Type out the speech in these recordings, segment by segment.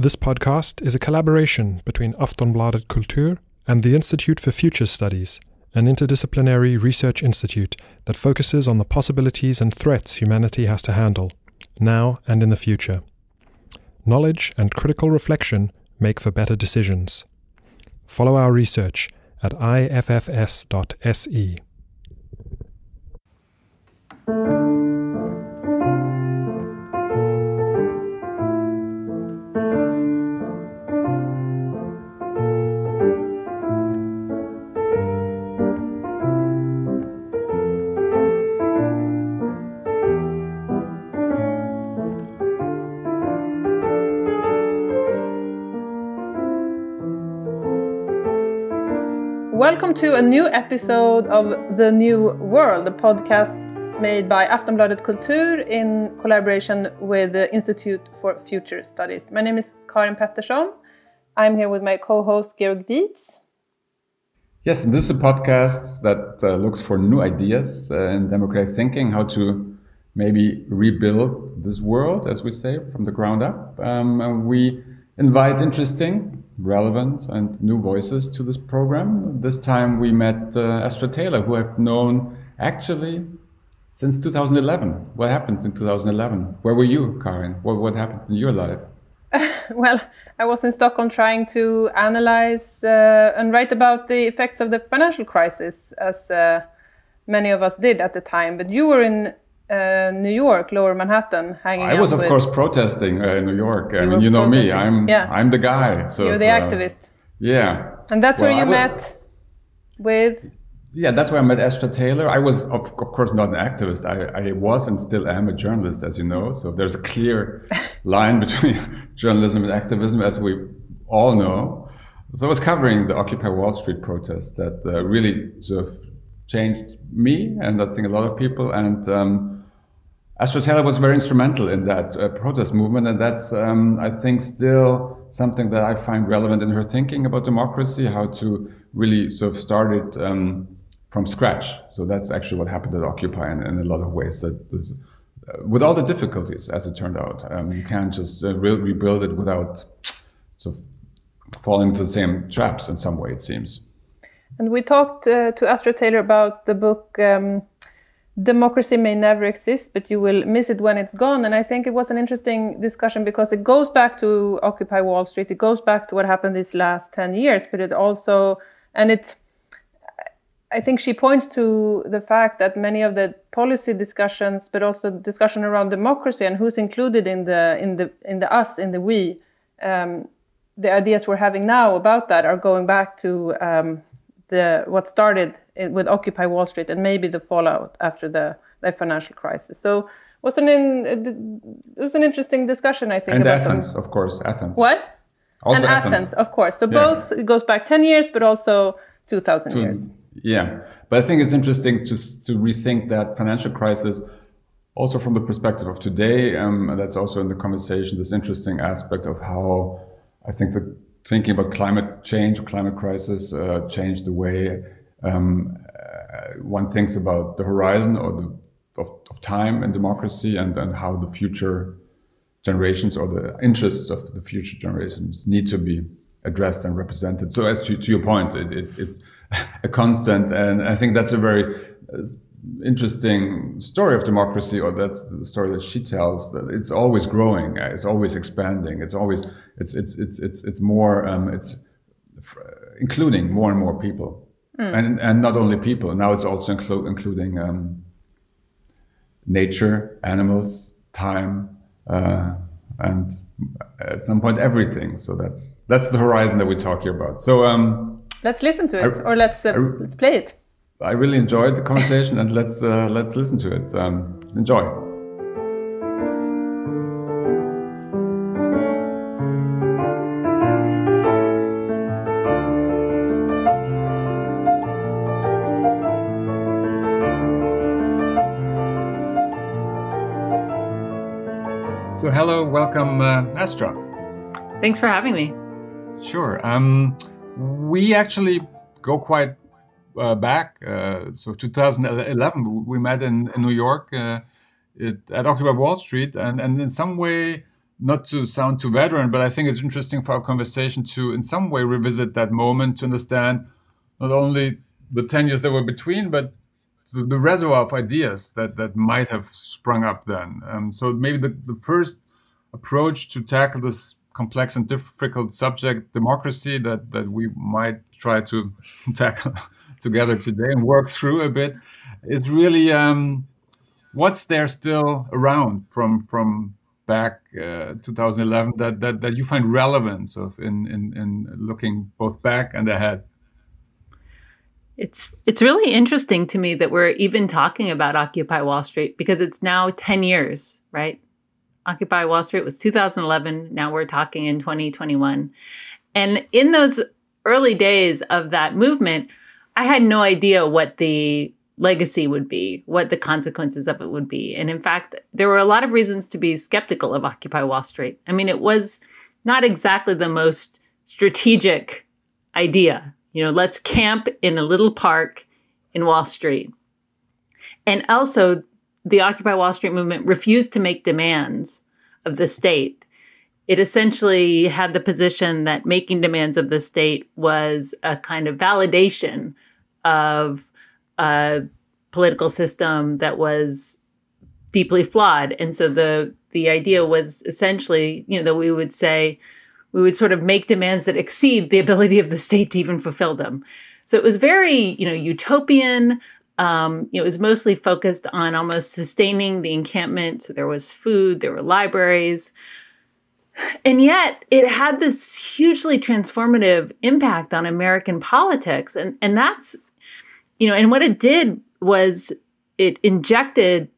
This podcast is a collaboration between Aftonbladet Kultur and the Institute for Future Studies, an interdisciplinary research institute that focuses on the possibilities and threats humanity has to handle, now and in the future. Knowledge and critical reflection make for better decisions. Follow our research at iffs.se. Welcome to a new episode of The New World, a podcast made by Aftonbladet Kultur in collaboration with the Institute for Future Studies. My name is Karin Pettersson. I'm here with my co-host Georg Diez. Yes, and this is a podcast that uh, looks for new ideas uh, in democratic thinking, how to maybe rebuild this world, as we say, from the ground up. Um, and we invite interesting relevant and new voices to this program. This time we met uh, Astra Taylor, who I've known actually since 2011. What happened in 2011? Where were you, Karin? What, what happened in your life? well, I was in Stockholm trying to analyze uh, and write about the effects of the financial crisis, as uh, many of us did at the time. But you were in uh, New York, Lower Manhattan, hanging I was, of with, course, protesting uh, in New York. I You mean, you know me. I'm Yeah. I'm the guy. So You're the uh, activist. Yeah. And that's Well, where you was- met with. Yeah, that's where I met Astra Taylor. I was, of, of course, not an activist. I, I was and still am a journalist, as you know. So there's a clear line between journalism and activism, as we all know. So I was covering the Occupy Wall Street protest that uh, really sort of changed me and I think a lot of people. And um, Taylor was very instrumental in that uh, protest movement, and that's, um, I think, still something that I find relevant in her thinking about democracy, how to really sort of start it um, from scratch. So that's actually what happened at Occupy in, in a lot of ways. That uh, with all the difficulties, as it turned out, um, you can't just uh, re- rebuild it without sort of falling into the same traps in some way. It seems. And we talked uh, to Astra Taylor about the book um, Democracy May Never Exist, but You Will Miss It When It's Gone. And I think it was an interesting discussion because it goes back to Occupy Wall Street, it goes back to what happened these last 10 years, but it also, and it, I think she points to the fact that many of the policy discussions, but also discussion around democracy and who's included in the in the in the us in the we, um, the ideas we're having now about that are going back to um, the what started with Occupy Wall Street and maybe the fallout after the, the financial crisis. So it was an in, it was an interesting discussion, I think. And about Athens, some- of course, Athens. what? Also and Athens. of course. So both it goes back ten years, but also two thousand years. Yeah, but I think it's interesting to to rethink that financial crisis, also from the perspective of today. Um, and that's also in the conversation. This interesting aspect of how I think the thinking about climate change or climate crisis uh, changed the way um, uh, one thinks about the horizon or the of, of time and democracy, and and how the future generations or the interests of the future generations need to be addressed and represented. So, as to, to your point, it, it, it's a constant, and I think that's a very uh, interesting story of democracy, or that's the story that she tells. That it's always growing, uh, it's always expanding, it's always it's it's it's it's it's more um, it's including more and more people, and and not only people. Now it's also inclu- including. Um, nature, animals, time, uh, and at some point everything. So that's that's the horizon that we talk here about. So um, Let's listen to it, I- or let's uh, I- let's play it. I really enjoyed the conversation, and let's uh, let's listen to it. Um, enjoy. Welcome, uh, Astra. Thanks for having me. Sure. Um, we actually go quite uh, back. Uh, so 2011, we met in, in New York uh, it, at Occupy Wall Street, and, and in some way, not to sound too veteran, but I think it's interesting for our conversation to, in some way, revisit that moment to understand not only the 10 years that were between, but the, the reservoir of ideas that, that might have sprung up then. Um, so maybe the, the first approach to tackle this complex and difficult subject, democracy, that, that we might try to tackle together today and work through a bit, is really um, what's there still around from from back uh, 2011 that, that that you find relevance of in, in in looking both back and ahead. It's it's really interesting to me that we're even talking about Occupy Wall Street because it's now 10 years, right? Occupy Wall Street was 2011, now we're talking in 2021. And in those early days of that movement, I had no idea what the legacy would be, what the consequences of it would be. And in fact, there were a lot of reasons to be skeptical of Occupy Wall Street. I mean, it was not exactly the most strategic idea you know, let's camp in a little park in Wall Street. And also, the Occupy Wall Street movement refused to make demands of the state. It essentially had the position that making demands of the state was a kind of validation of a political system that was deeply flawed. And so the the idea was essentially, you know, that we would say, we would sort of make demands that exceed the ability of the state to even fulfill them. So it was very, you know, utopian. Um, it was mostly focused on almost sustaining the encampment. So there was food, there were libraries. And yet it had this hugely transformative impact on American politics. And, and that's, you know, and what it did was it injected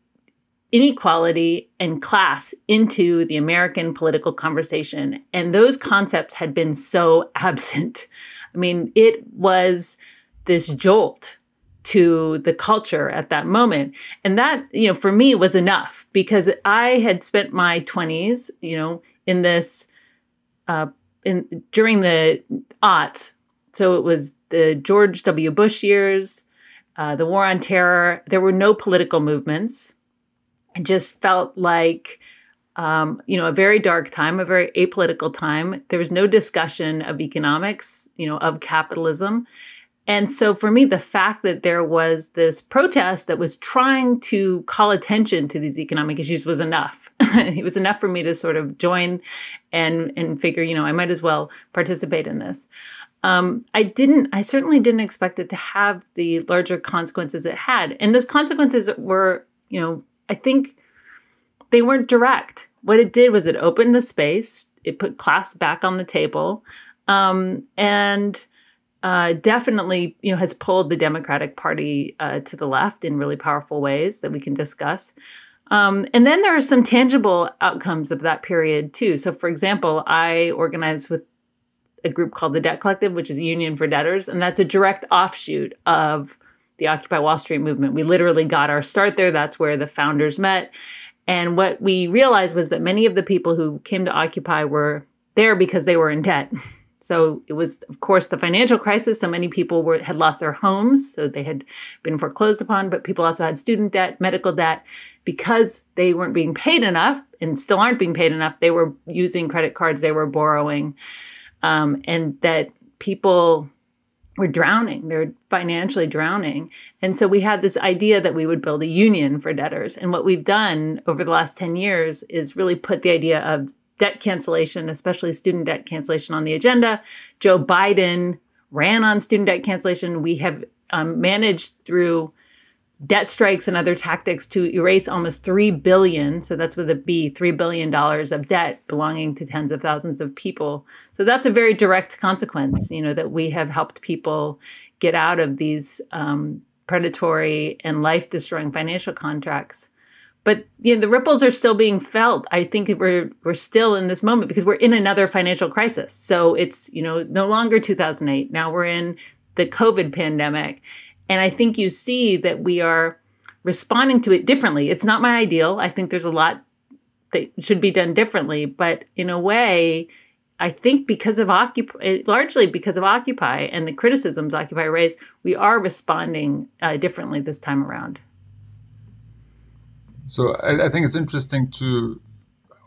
inequality and class into the American political conversation. And those concepts had been so absent. I mean, it was this jolt to the culture at that moment. And that, you know, for me was enough because I had spent my 20s, you know, in this uh in during the aughts. So it was the George W. Bush years, uh, the war on terror. There were no political movements it just felt like um, you know a very dark time a very apolitical time there was no discussion of economics you know of capitalism and so for me the fact that there was this protest that was trying to call attention to these economic issues was enough it was enough for me to sort of join and and figure you know i might as well participate in this um, I didn't, I certainly didn't expect it to have the larger consequences it had. And those consequences were, you know, I think they weren't direct. What it did was it opened the space, it put class back on the table, um, and uh, definitely, you know, has pulled the Democratic Party uh, to the left in really powerful ways that we can discuss. Um, and then there are some tangible outcomes of that period too. So, for example, I organized with a group called the Debt Collective, which is a union for debtors, and that's a direct offshoot of the Occupy Wall Street movement. We literally got our start there. That's where the founders met. And what we realized was that many of the people who came to Occupy were there because they were in debt. So it was, of course, the financial crisis. So many people were had lost their homes, so they had been foreclosed upon. But people also had student debt, medical debt, because they weren't being paid enough and still aren't being paid enough. They were using credit cards, they were borrowing, um, and that people were drowning. They're financially drowning. And so we had this idea that we would build a union for debtors. And what we've done over the last 10 years is really put the idea of debt cancellation, especially student debt cancellation, on the agenda. Joe Biden ran on student debt cancellation. We have um, managed through debt strikes and other tactics to erase almost 3 billion so that's with a b 3 billion dollars of debt belonging to tens of thousands of people so that's a very direct consequence you know that we have helped people get out of these um, predatory and life destroying financial contracts but you know the ripples are still being felt i think we're we're still in this moment because we're in another financial crisis so it's you know no longer 2008 now we're in the covid pandemic and I think you see that we are responding to it differently. It's not my ideal. I think there's a lot that should be done differently, but in a way, I think because of Occupy, largely because of Occupy and the criticisms Occupy raised, we are responding uh, differently this time around. So I, I, think it's interesting to,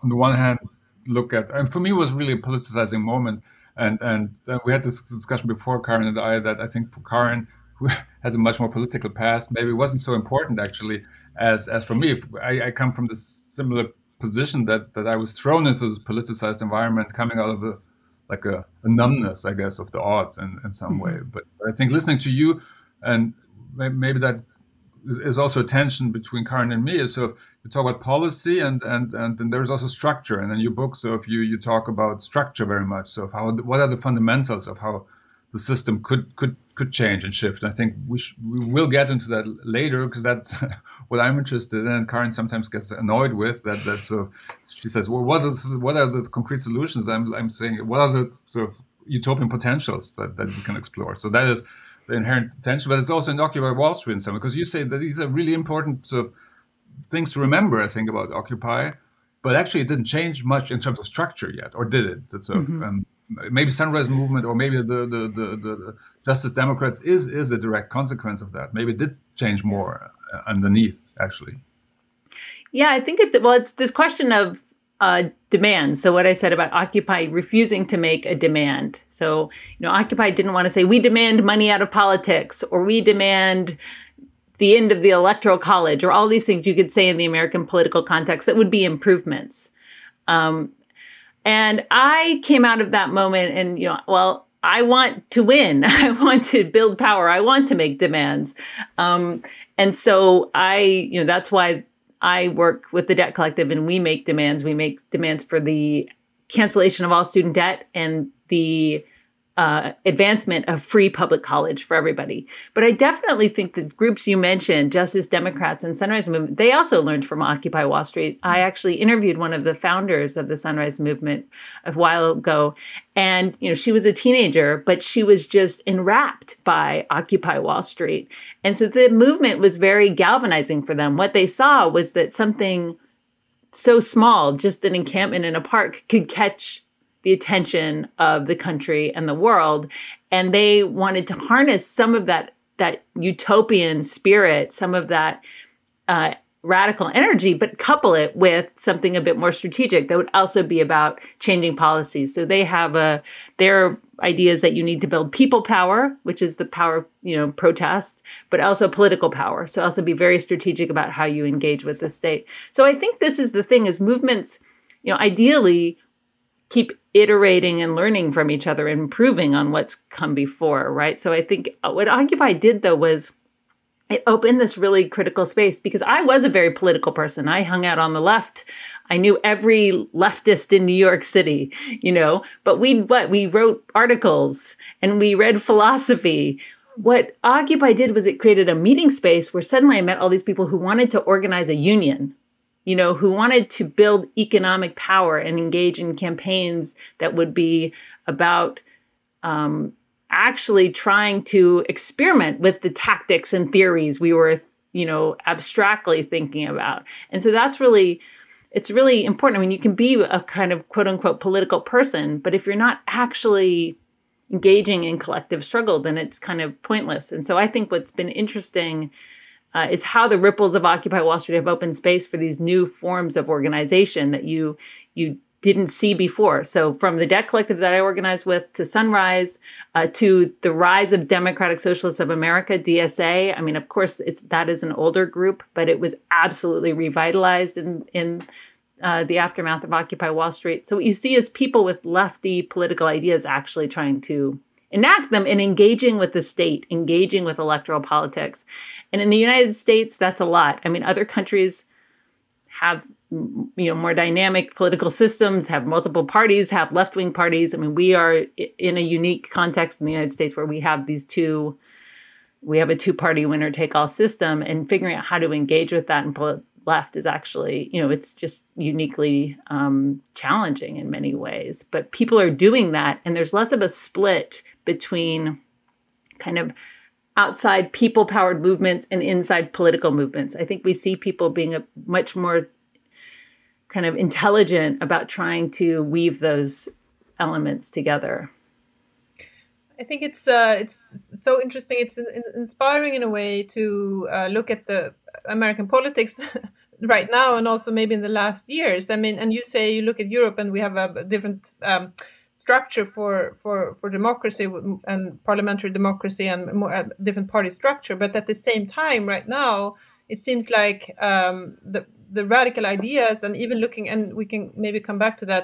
on the one hand, look at. And for me, it was really a politicizing moment. And and we had this discussion before, Karin and I, that I think for Karin, who has a much more political past, maybe it wasn't so important actually as as for me. I, I come from this similar position that that I was thrown into this politicized environment, coming out of the like a, a numbness, I guess, of the odds in, in some mm-hmm. way. But I think listening to you, and maybe that is also a tension between Karin and me. So you talk about policy, and and and then there's also structure. And in your book, so if you you talk about structure very much. So how what are the fundamentals of how the system could could could change and shift. I think we sh- we will get into that later because that's what I'm interested in. And Karin sometimes gets annoyed with that. That so she says, "Well, what is what are the concrete solutions?" I'm I'm saying, what are the sort of utopian potentials that that we can explore? So that is the inherent potential, but it's also in Occupy Wall Street in some because you say that these are really important sort of things to remember. I think about Occupy, but actually it didn't change much in terms of structure yet, or did it? That's sort mm-hmm. um, maybe Sunrise Movement or maybe the the, the, the, Justice Democrats is is a direct consequence of that. Maybe it did change more uh, underneath, actually. Yeah, I think it. Well, it's this question of uh. So what I said about Occupy refusing to make a demand. So you know, Occupy didn't want to say we demand money out of politics or we demand the end of the electoral college or all these things you could say in the American political context that would be improvements. Um, and I came out of that moment and, you know, well, I want to win. I want to build power. I want to make demands. Um, and so I, you know, that's why I work with the Debt Collective and we make demands. We make demands for the cancellation of all student debt and the uh, advancement of free public college for everybody. But I definitely think the groups you mentioned, Justice Democrats and Sunrise Movement, they also learned from Occupy Wall Street. I actually interviewed one of the founders of the Sunrise Movement a while ago, and you know she was a teenager, but she was just enwrapped by Occupy Wall Street, and so the movement was very galvanizing for them. What they saw was that something so small, just an encampment in a park, could catch the attention of the country and the world. And they wanted to harness some of that that utopian spirit some of that uh, radical energy but couple it with something a bit more strategic that would also be about changing policies. So they have a their ideas that you need to build people power which is the power of you know protest but also political power. So also be very strategic about how you engage with the state. So i think this is the thing is movements you know ideally keep iterating and learning from each other and improving on what's come before, right? So I think uh, what Occupy did though was it opened this really critical space because I was a very political person. I hung out on the left. I knew every leftist in New York City, you know, but we what we wrote articles and we read philosophy. What Occupy did was it created a meeting space where suddenly I met all these people who wanted to organize a union you know, who wanted to build economic power and engage in campaigns that would be about um, actually trying to experiment with the tactics and theories we were, you know, abstractly thinking about. And so that's really, it's really important. I mean, you can be a kind of quote unquote political person, but if you're not actually engaging in collective struggle, then it's kind of pointless. And so I think what's been interesting uh, is how the ripples of Occupy Wall Street have opened space for these new forms of organization that you you didn't see before. So from the Debt Collective that I organized with to Sunrise uh, to the rise of Democratic Socialists of America (DSA). I mean, of course, it's that is an older group, but it was absolutely revitalized in in. Uh, the aftermath of Occupy Wall Street. So, what you see is people with lefty political ideas actually trying to enact them and engaging with the state, engaging with electoral politics. And in the United States, that's a lot. I mean, other countries have you know more dynamic political systems, have multiple parties, have left-wing parties. I mean, we are in a unique context in the United States where we have these two we have a two-party winner-take-all system and figuring out how to engage with that and pull left is actually, you know, it's just uniquely um, challenging in many ways. But people are doing that, and there's less of a split between kind of outside people powered movements and inside political movements. I think we see people being a much more kind of intelligent about trying to weave those elements together. I think it's uh, it's so interesting. It's inspiring in a way to uh, look at the American politics right now and also maybe in the last years. I mean, and you say you look at Europe and we have a different um, structure for, for, for democracy and parliamentary democracy and more, uh, different party structure. But at the same time, right now, it seems like um, the, the radical ideas and even looking, and we can maybe come back to that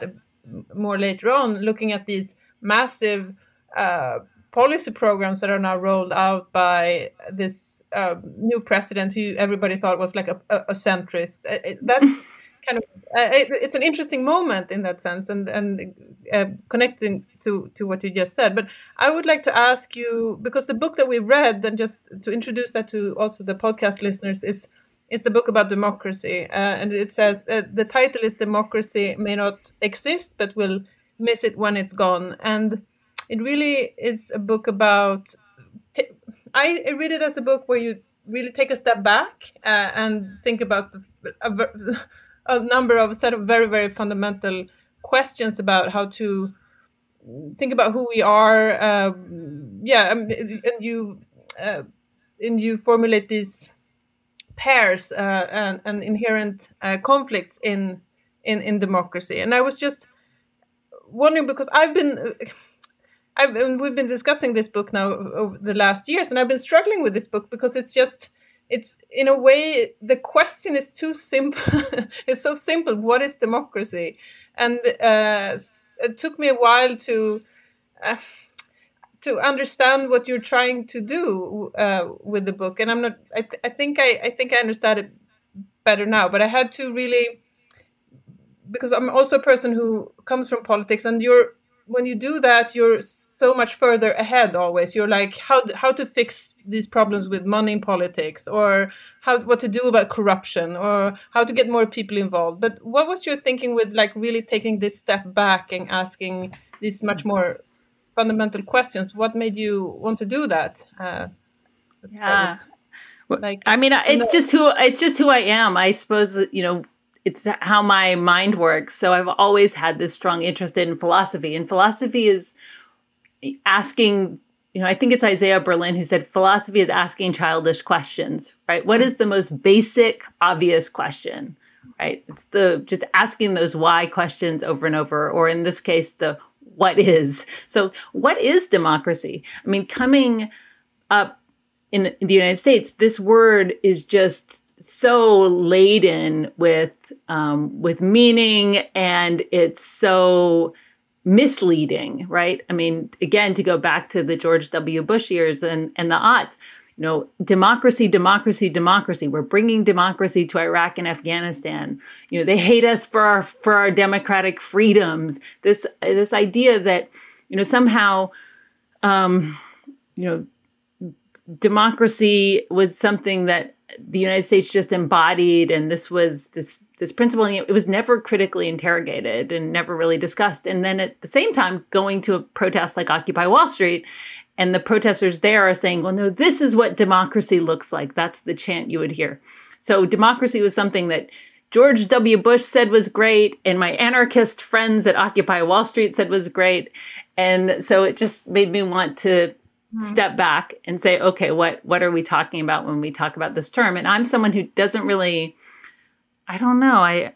more later on, looking at these massive uh, policy programs that are now rolled out by this uh, new president who everybody thought was like a, a, a centrist. Uh, that's kind of uh, it, it's an interesting moment in that sense, and and uh, connecting to to what you just said. But I would like to ask you because the book that we read, and just to introduce that to also the podcast listeners, is it's the book about democracy, uh, and it says uh, the title is "Democracy May Not Exist, but we'll Miss It When It's Gone," and it really is a book about. I read it as a book where you really take a step back uh, and think about the, a, number of set of very very fundamental questions about how to think about who we are. Uh, yeah, and you uh, and you formulate these pairs uh, and, and, inherent uh, conflicts in in in democracy. And I was just wondering because I've been I've we've been discussing this book now over the last years, and I've been struggling with this book because it's just it's in a way the question is too simple. it's so simple. What is democracy? And uh, it took me a while to. Uh, to understand what you're trying to do uh, with the book, and I'm not. I, th- I think I, I think I understand it better now. But I had to really, because I'm also a person who comes from politics, and you're when you do that you're so much further ahead always you're like how how to fix these problems with money in politics or how what to do about corruption or how to get more people involved but what was your thinking with like really taking this step back and asking these much more fundamental questions what made you want to do that uh, yeah. like i mean it's know. just who it's just who i am i suppose that, you know it's how my mind works. So I've always had this strong interest in philosophy, and philosophy is asking. You know, I think it's Isaiah Berlin who said philosophy is asking childish questions, right? What is the most basic, obvious question, right? It's the just asking those why questions over and over, or in this case, the what is. So, what is democracy? I mean, coming up in the United States, this word is just so laden with um, with meaning and it's so misleading, right? I mean, again, to go back to the George W. Bush years and, and the aughts, you know, democracy, democracy, democracy. We're bringing democracy to Iraq and Afghanistan. You know, they hate us for our for our democratic freedoms. This this idea that you know somehow, um, you know, democracy was something that the United States just embodied, and this was this this principle. And it was never critically interrogated and never really discussed. And then at the same time, going to a protest like Occupy Wall Street, and the protesters there are saying, "Well, no, this is what democracy looks like." That's the chant you would hear. So democracy was something that George W. Bush said was great, and my anarchist friends at Occupy Wall Street said was great. And so it just made me want to mm-hmm. step back and say, okay, what what are we talking about when we talk about this term? And I'm someone who doesn't really, I don't know, I,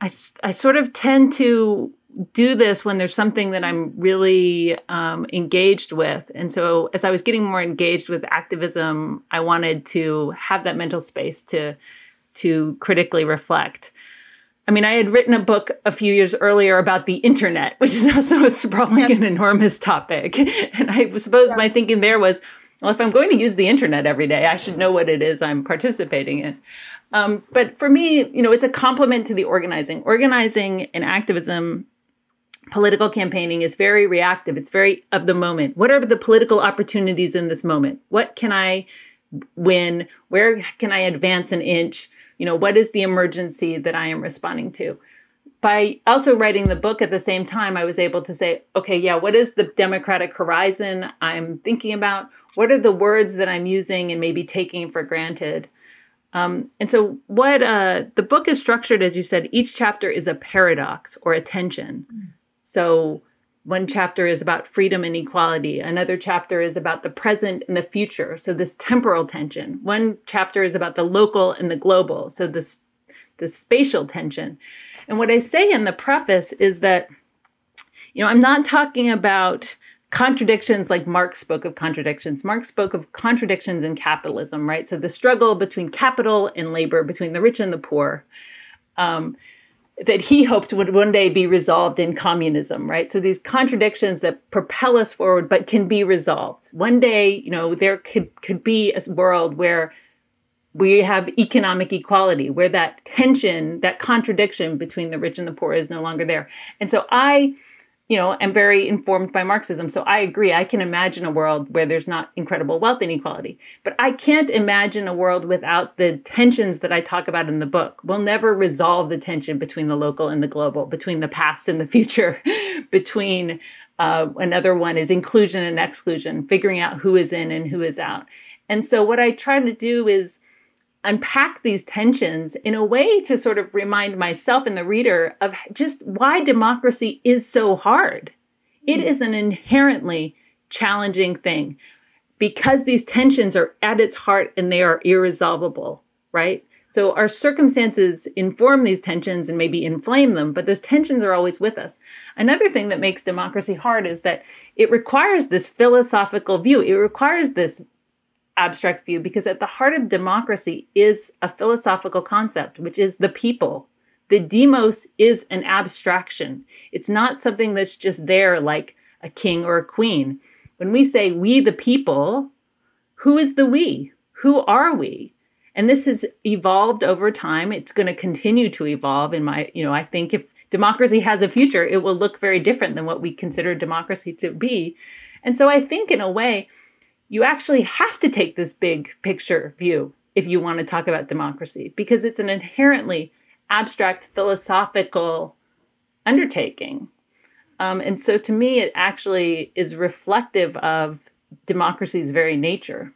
I, I sort of tend to do this when there's something that I'm really um, engaged with. And so as I was getting more engaged with activism, I wanted to have that mental space to to critically reflect. I mean, I had written a book a few years earlier about the internet, which is also a sprawling and enormous topic. And I suppose yeah. my thinking there was, well, if I'm going to use the internet every day, I should know what it is I'm participating in. Um, but for me, you know, it's a complement to the organizing. Organizing and activism, political campaigning is very reactive. It's very of the moment. What are the political opportunities in this moment? What can I win? Where can I advance an inch? You know what is the emergency that i am responding to? By also writing the book at the same time i was able to say okay yeah what is the democratic horizon i'm thinking about? What are the words that i'm using and maybe taking for granted? Um, and so what uh, the book is structured as you said each chapter is a paradox or a tension. Mm. so one chapter is about freedom and equality. Another chapter is about the present and the future. So, this temporal tension. One chapter is about the local and the global. So, this this spatial tension. And what I say in the preface is that, you know, I'm not talking about contradictions like Marx spoke of contradictions. Marx spoke of contradictions in capitalism, right? So the struggle between capital and labor, between the rich and the poor. Um, that he hoped would one day be resolved in communism, right? So these contradictions that propel us forward but can be resolved. One day, you know, there could could be a world where we have economic equality, where that tension, that contradiction between the rich and the poor is no longer there. And so I you know, am very informed by Marxism. So I agree. I can imagine a world where there's not incredible wealth inequality. But I can't imagine a world without the tensions that I talk about in the book. We'll never resolve the tension between the local and the global, between the past and the future, between uh, another one is inclusion and exclusion, figuring out who is in and who is out. And so what I try to do is unpack these tensions in a way to sort of remind myself and the reader of just why democracy is so hard. It hmm. is an inherently challenging thing because these tensions are at its heart and they are irresolvable, right? So our circumstances inform these tensions and maybe inflame them, but those tensions are always with us. Another thing that makes democracy hard is that it requires this philosophical view. It requires this abstract view because at the heart of democracy is a philosophical concept, which is the people. The demos is an abstraction. It's not something that's just there like a king or a queen. When we say we the people, who is the we? Who are we? And this has evolved over time. It's going to continue to evolve in my, you know, I think if democracy has a future, it will look very different than what we consider democracy to be. And so I think in a way, you actually have to take this big picture view if you want to talk about democracy because it's an inherently abstract philosophical undertaking. Um, and so to me, it actually is reflective of democracy's very nature.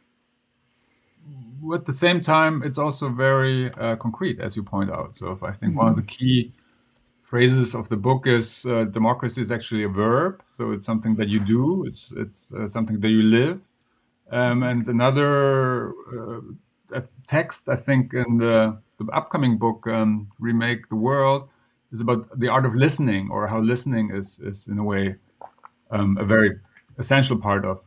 At the same time, it's also very uh, concrete, as you point out. So, if I think mm-hmm. one of the key phrases of the book is uh, democracy is actually a verb. So, it's something that you do, it's, it's uh, something that you live. Um, and another uh, text, I think, in the, the upcoming book, um, Remake the World, is about the art of listening or how listening is, is in a way, um, a very essential part of,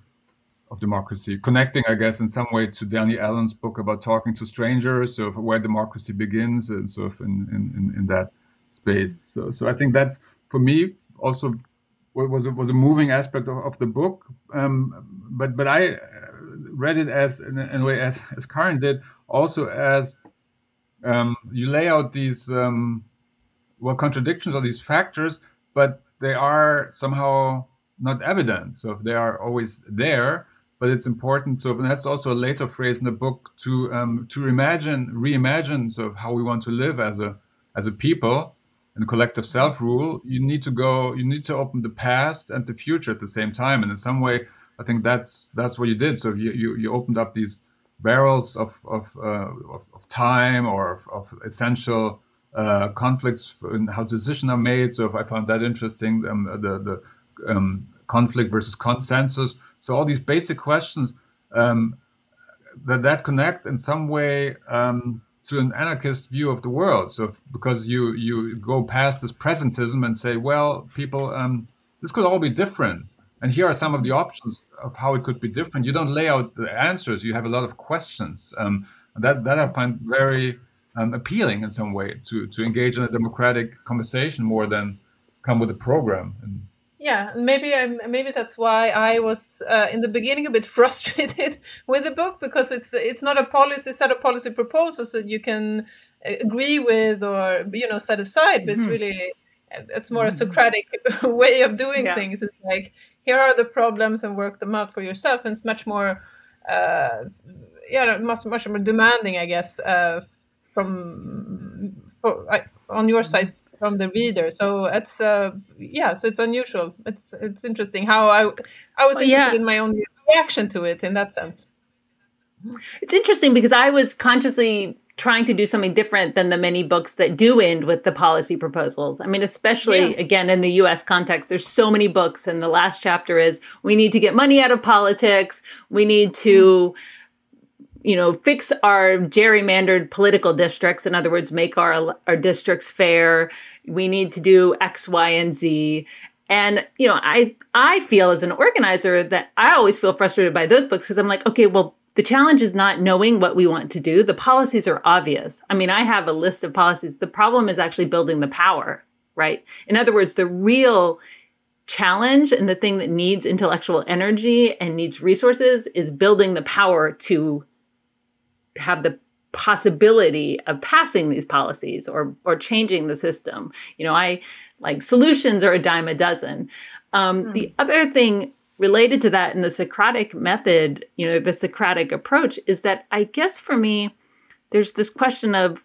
of democracy. Connecting, I guess, in some way to Danielle Allen's book about talking to strangers, so where democracy begins, and of in, in, in that space. So, so I think that's, for me, also was a, was a moving aspect of, of the book. Um, but but I read it as in a, way as as Karin did, also as um, you lay out these um, well contradictions or these factors, but they are somehow not evident. So if they are always there, but it's important. So that's also a later phrase in the book to um, to reimagine reimagine sort of how we want to live as a as a people and collective self rule. You need to go. You need to open the past and the future at the same time, and in some way I think that's that's what you did. So you you, you opened up these barrels of of, uh, of, of, time or of, of essential uh, conflicts in how decisions are made. So if I found that interesting, um, the the um, conflict versus consensus. So all these basic questions um, that that connect in some way um, to an anarchist view of the world. So if, because you you go past this presentism and say, well, people, um, this could all be different and here are some of the options of how it could be different. You don't lay out the answers; you have a lot of questions. Um, that that I find very um, appealing in some way to to engage in a democratic conversation more than come with a program. And, yeah, maybe I, maybe that's why I was uh, in the beginning a bit frustrated with the book because it's it's not a policy set of policy proposals that you can uh, agree with or you know set aside, but mm-hmm. it's really it's more a mm-hmm. Socratic way of doing yeah. things. It's like here are the problems and work them out for yourself. And it's much more, uh, yeah, much much more demanding, I guess, uh, from for, uh, on your side from the reader. So it's uh, yeah, so it's unusual. It's it's interesting how I I was interested yeah. in my own reaction to it in that sense. It's interesting because I was consciously trying to do something different than the many books that do end with the policy proposals. I mean, especially yeah. again in the US context, there's so many books, and the last chapter is we need to get money out of politics, we need to hmm. you know, fix our gerrymandered political districts. In other words, make our our districts fair. We need to do X, Y, and Z. And you know, I I feel as an organizer that I always feel frustrated by those books because I'm like, okay, well, the challenge is not knowing what we want to do. The policies are obvious. I mean, I have a list of policies. The problem is actually building the power, right? In other words, the real challenge and the thing that needs intellectual energy and needs resources is building the power to have the possibility of passing these policies or or changing the system. You know, I like solutions are a dime a dozen. Um, mm. The other thing related to that in the Socratic method, you know, the Socratic approach is that I guess for me, there's this question of,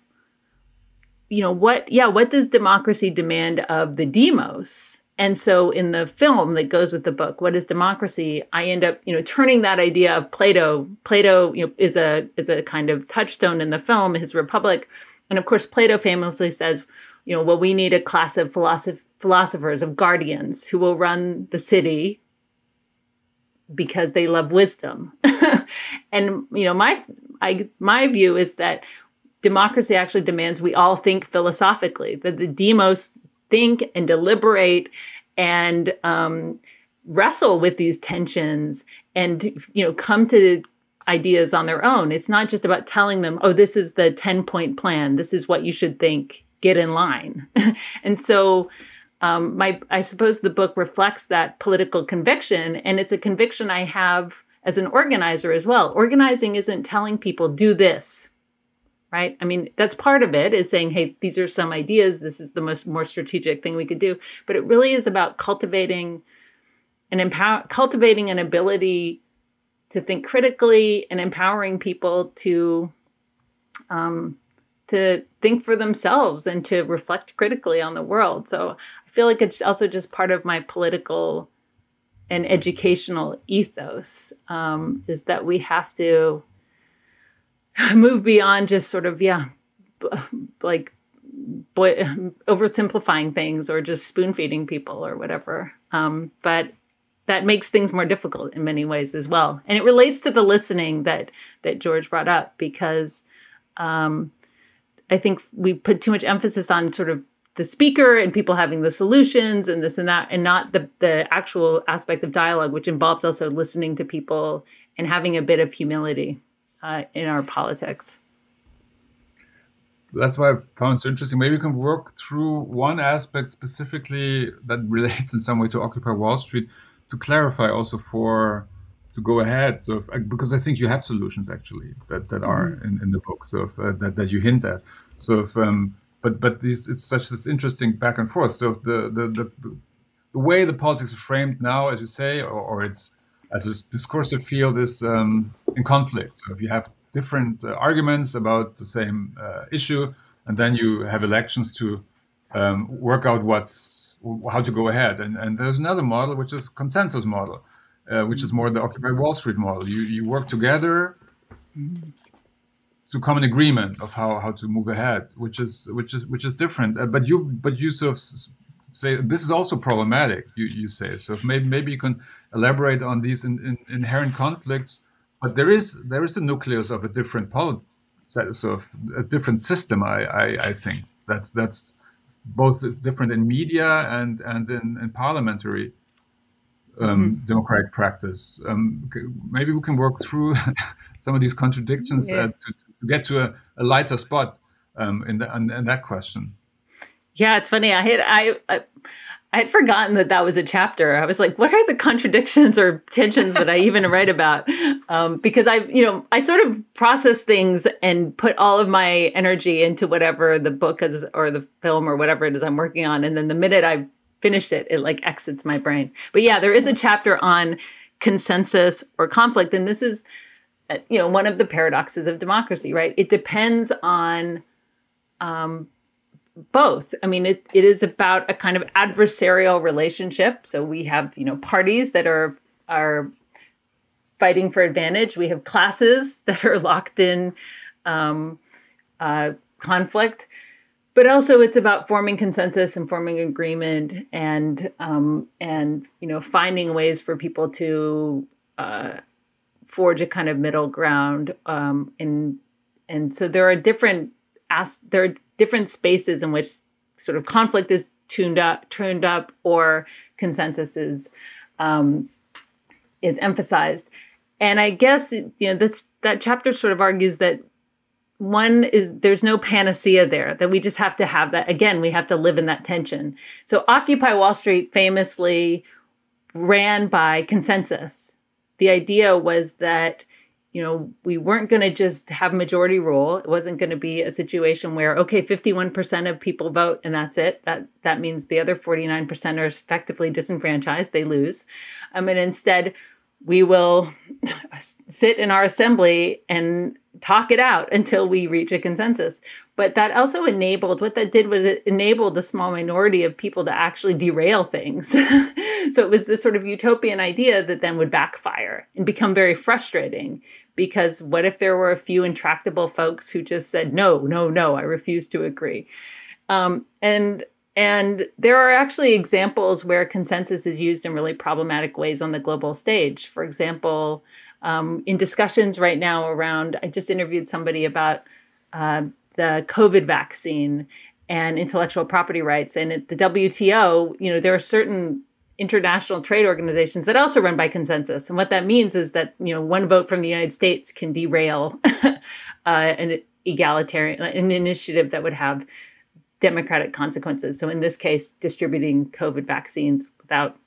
you know, what, yeah, what does democracy demand of the demos? And so in the film that goes with the book, What is Democracy? I end up, you know, turning that idea of Plato. Plato, you know, is a is a kind of touchstone in the film, his Republic. And of course, Plato famously says, you know, well, we need a class of philosoph- philosophers, of guardians who will run the city because they love wisdom. and you know, my I my view is that democracy actually demands we all think philosophically, that the demos think and deliberate and um, wrestle with these tensions and you know come to ideas on their own. It's not just about telling them, oh, this is the 10 point plan. This is what you should think. Get in line. and so um, my I suppose the book reflects that political conviction, and it's a conviction I have as an organizer as well. Organizing isn't telling people do this, right? I mean, that's part of it is saying, hey, these are some ideas. This is the most more strategic thing we could do. But it really is about cultivating and empower cultivating an ability to think critically and empowering people to um, to think for themselves and to reflect critically on the world. So feel like it's also just part of my political and educational ethos um, is that we have to move beyond just sort of yeah like boy, oversimplifying things or just spoon feeding people or whatever. Um, but that makes things more difficult in many ways as well. And it relates to the listening that that george brought up because um, i think we put too much emphasis on sort of the speaker and people having the solutions and this and that and not the the actual aspect of dialogue which involves also listening to people and having a bit of humility uh, in our politics that's why I found it so interesting. Maybe we can work through one aspect specifically that relates in some way to Occupy Wall Street to clarify also for to go ahead. So if, because I think you have solutions actually that, that are mm-hmm. in, in the book, so if, uh, that that you hint at. So if um, but but these, it's such this interesting back and forth. So the the, the the way the politics are framed now, as you say, or, or it's as a discursive field is um, in conflict. So if you have different uh, arguments about the same uh, issue, and then you have elections to um, work out what's how to go ahead. And and there's another model which is consensus model, uh, which is more the Occupy Wall Street model. You you work together. To common agreement of how, how to move ahead, which is which is which is different. Uh, but you but you sort of say this is also problematic. You you say so. maybe maybe you can elaborate on these in, in, inherent conflicts. But there is there is a nucleus of a different poli- sort of a different system. I, I, I think that's that's both different in media and and in, in parliamentary um, mm-hmm. democratic practice. Um, maybe we can work through some of these contradictions yeah. uh, to, to get to a, a lighter spot um, in, the, in, in, that question. Yeah, it's funny. I had I, I I had forgotten that that was a chapter. I was like, what are the contradictions or tensions that I even write about? Um, because I, you know, I sort of process things and put all of my energy into whatever the book is or the film or whatever it is I'm working on. And then the minute I finished it, it like exits my brain. But yeah, there is a chapter on consensus or conflict. And this is you know one of the paradoxes of democracy right? It depends on um, both. I mean it, it is about a kind of adversarial relationship. So we have you know parties that are are fighting for advantage. We have classes that are locked in um, uh, conflict. But also it's about forming consensus and forming agreement and um, and you know finding ways for people to uh, forge a kind of middle ground. Um, and and so there are different as there are different spaces in which sort of conflict is tuned up, turned up, or consensus is um, is emphasized. And I guess you know this that chapter sort of argues that one is there's no panacea there that we just have to have that again we have to live in that tension so occupy wall street famously ran by consensus the idea was that you know we weren't going to just have majority rule. It wasn't going to be a situation where okay 51% of people vote and that's it. That that means the other 49% are effectively disenfranchised they lose. Um, and instead we will sit in our assembly and talk it out until we reach a consensus. But that also enabled what that did was it enabled a small minority of people to actually derail things. so it was this sort of utopian idea that then would backfire and become very frustrating because what if there were a few intractable folks who just said no, no, no, I refuse to agree. Um, and and there are actually examples where consensus is used in really problematic ways on the global stage. For example, um, in discussions right now around, I just interviewed somebody about uh, the COVID vaccine and intellectual property rights. And at the WTO, you know, there are certain international trade organizations that also run by consensus. And what that means is that, you know, one vote from the United States can derail uh, an egalitarian, an initiative that would have democratic consequences. So in this case, distributing COVID vaccines without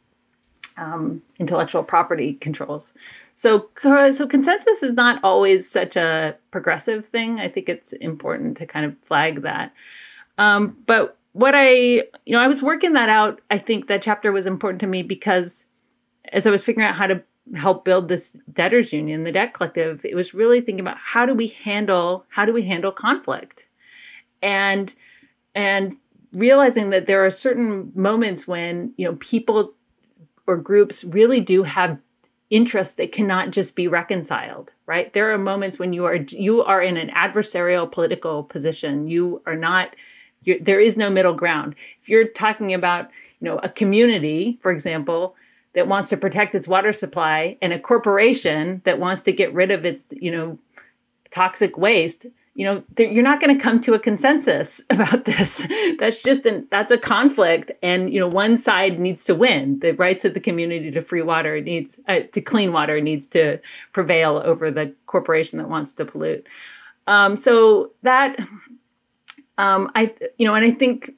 um, intellectual property controls. So, so consensus is not always such a progressive thing. I think it's important to kind of flag that. Um, but what I, you know, I was working that out. I think that chapter was important to me because as I was figuring out how to help build this debtors union, the debt collective, it was really thinking about how do we handle how do we handle conflict, and and realizing that there are certain moments when you know people or groups really do have interests that cannot just be reconciled right? There are moments when you are you are in an adversarial political position. You are not there is no middle ground. If you're talking about you know a community for example that wants to protect its water supply and a corporation that wants to get rid of its you know toxic waste you know you're not going to come to a consensus about this. That's just an that's a conflict and you know one side needs to win. The rights of the community to free water needs uh, to clean water needs to prevail over the corporation that wants to pollute. Um, so that um, i you know and i think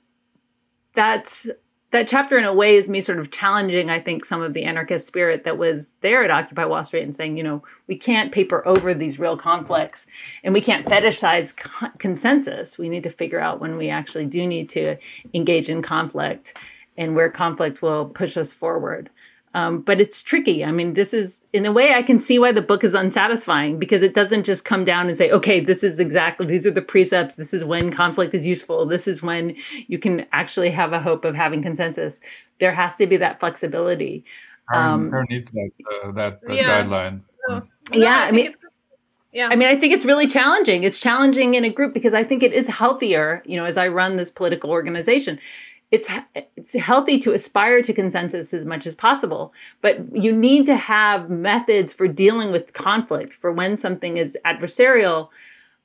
that's that chapter in a way is me sort of challenging i think some of the anarchist spirit that was there at occupy wall street and saying you know we can't paper over these real conflicts and we can't fetishize co- consensus. We need to figure out when we actually do need to engage in conflict and where conflict will push us forward um, but it's tricky. I mean, this is, in a way, I can see why the book is unsatisfying because it doesn't just come down and say, okay, this is exactly, these are the precepts. This is when conflict is useful. This is when you can actually have a hope of having consensus. There has to be that flexibility. Um, Karin needs that, uh, that, that yeah. guideline. No, yeah, I, I mean, yeah. I mean, I think it's really challenging. It's challenging in a group because I think it is healthier, you know, as I run this political organization it's it's healthy to aspire to consensus as much as possible but you need to have methods for dealing with conflict for when something is adversarial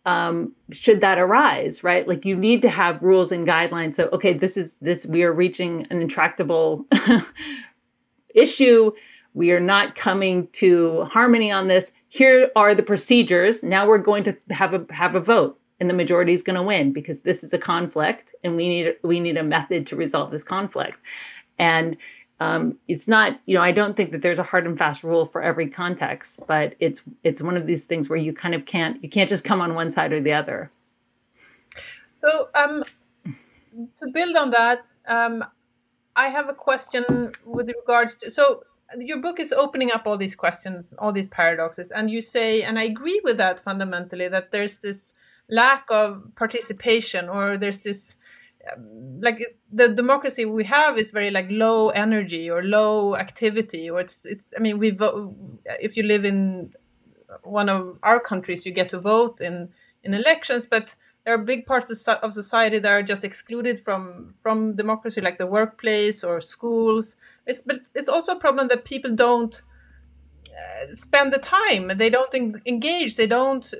um, should that arise right? Like you need to have rules and guidelines. So okay this is this we are reaching an intractable issue. We are not coming to harmony on this. Here are the procedures. Now we're going to have a have a vote and the majority is going to win because this is a conflict and we need we need a method to resolve this conflict. And um, it's not you know i don't think that there's a hard and fast rule for every context but it's it's one of these things where you kind of can't you can't just come on one side or the other. So um, to build on that um, i have a question with regards to so your book is opening up all these questions all these paradoxes and you say and i agree with that fundamentally that there's this lack of participation or there's this um, like the democracy we have is very like low energy or low activity or it's it's i mean we vote if you live in one of our countries you get to vote in in elections but there are big parts of society that are just excluded from from democracy like the workplace or schools. It's but it's also a problem that people don't spend the time. They don't engage. They don't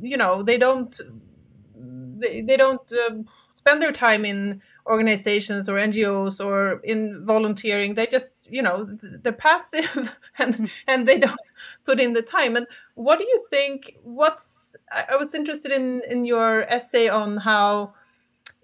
you know they don't they, they don't uh, spend their time in organizations or ngos or in volunteering. They just you know they're passive and hmm. and they don't put in the time. And what do you think what's i was interested in in your essay on how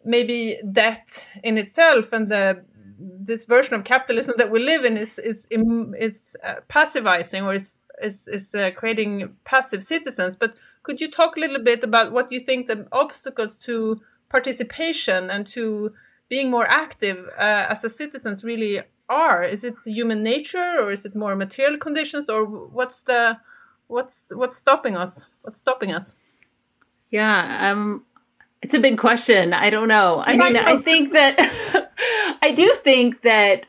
maybe debt in itself and the this version of capitalism that we live in is is is uh, passivizing or is is, is uh, creating passive citizens. But could you talk a little bit about what you think the obstacles to participation and to being more active uh, as a citizens really are? Is it human nature, or is it more material conditions, or what's the what's what's stopping us? What's stopping us? Yeah, um, it's a big question. I don't know. I mean, I think that I do think that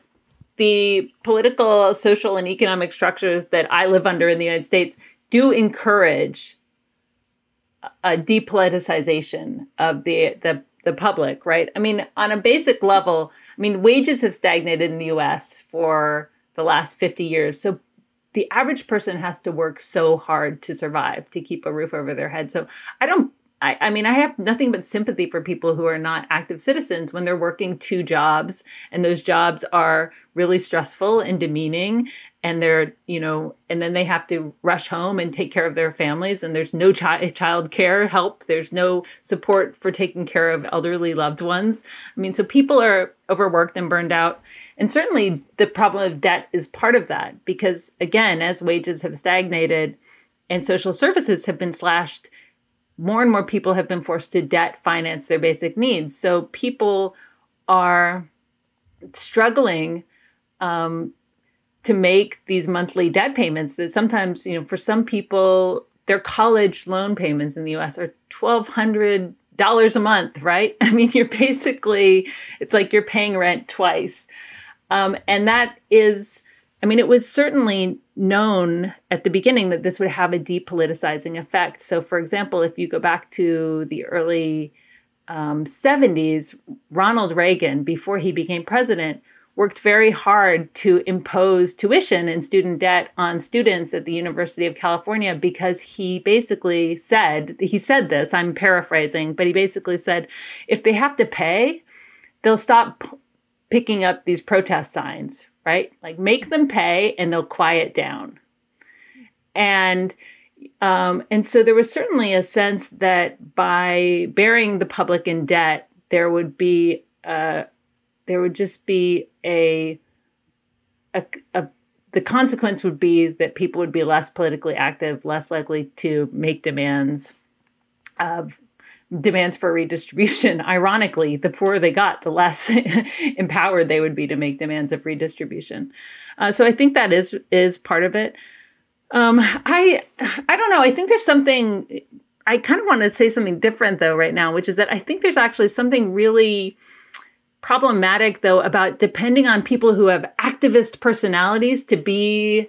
the political, social, and economic structures that I live under in the United States do encourage a depoliticization of the the the public, right? I mean, on a basic level, I mean, wages have stagnated in the US for the last 50 years. So the average person has to work so hard to survive, to keep a roof over their head. So I don't I, I mean, I have nothing but sympathy for people who are not active citizens when they're working two jobs and those jobs are really stressful and demeaning and they're you know and then they have to rush home and take care of their families and there's no chi- child care help. There's no support for taking care of elderly loved ones. I mean so people are overworked and burned out. And certainly the problem of debt is part of that because again as wages have stagnated and social services have been slashed more and more people have been forced to debt finance their basic needs. So people are struggling um, to make these monthly debt payments that sometimes, you know, for some people, their college loan payments in the US are $1,200 a month, right? I mean, you're basically, it's like you're paying rent twice. Um, and that is, I mean, it was certainly known at the beginning that this would have a depoliticizing effect. So, for example, if you go back to the early um, 70s, Ronald Reagan, before he became president, worked very hard to impose tuition and student debt on students at the University of California because he basically said, he said this, I'm paraphrasing, but he basically said, if they have to pay, they'll stop picking up these protest signs, right? Like make them pay and they'll quiet down. And um, and so there was certainly a sense that by bearing the public in debt, there would be uh, there would just be a, a, a the consequence would be that people would be less politically active, less likely to make demands of demands for redistribution. Ironically, the poorer they got, the less empowered they would be to make demands of redistribution. Uh, so I think that is is part of it. Um, I I don't know. I think there's something. I kind of want to say something different though right now, which is that I think there's actually something really problematic though about depending on people who have activist personalities to be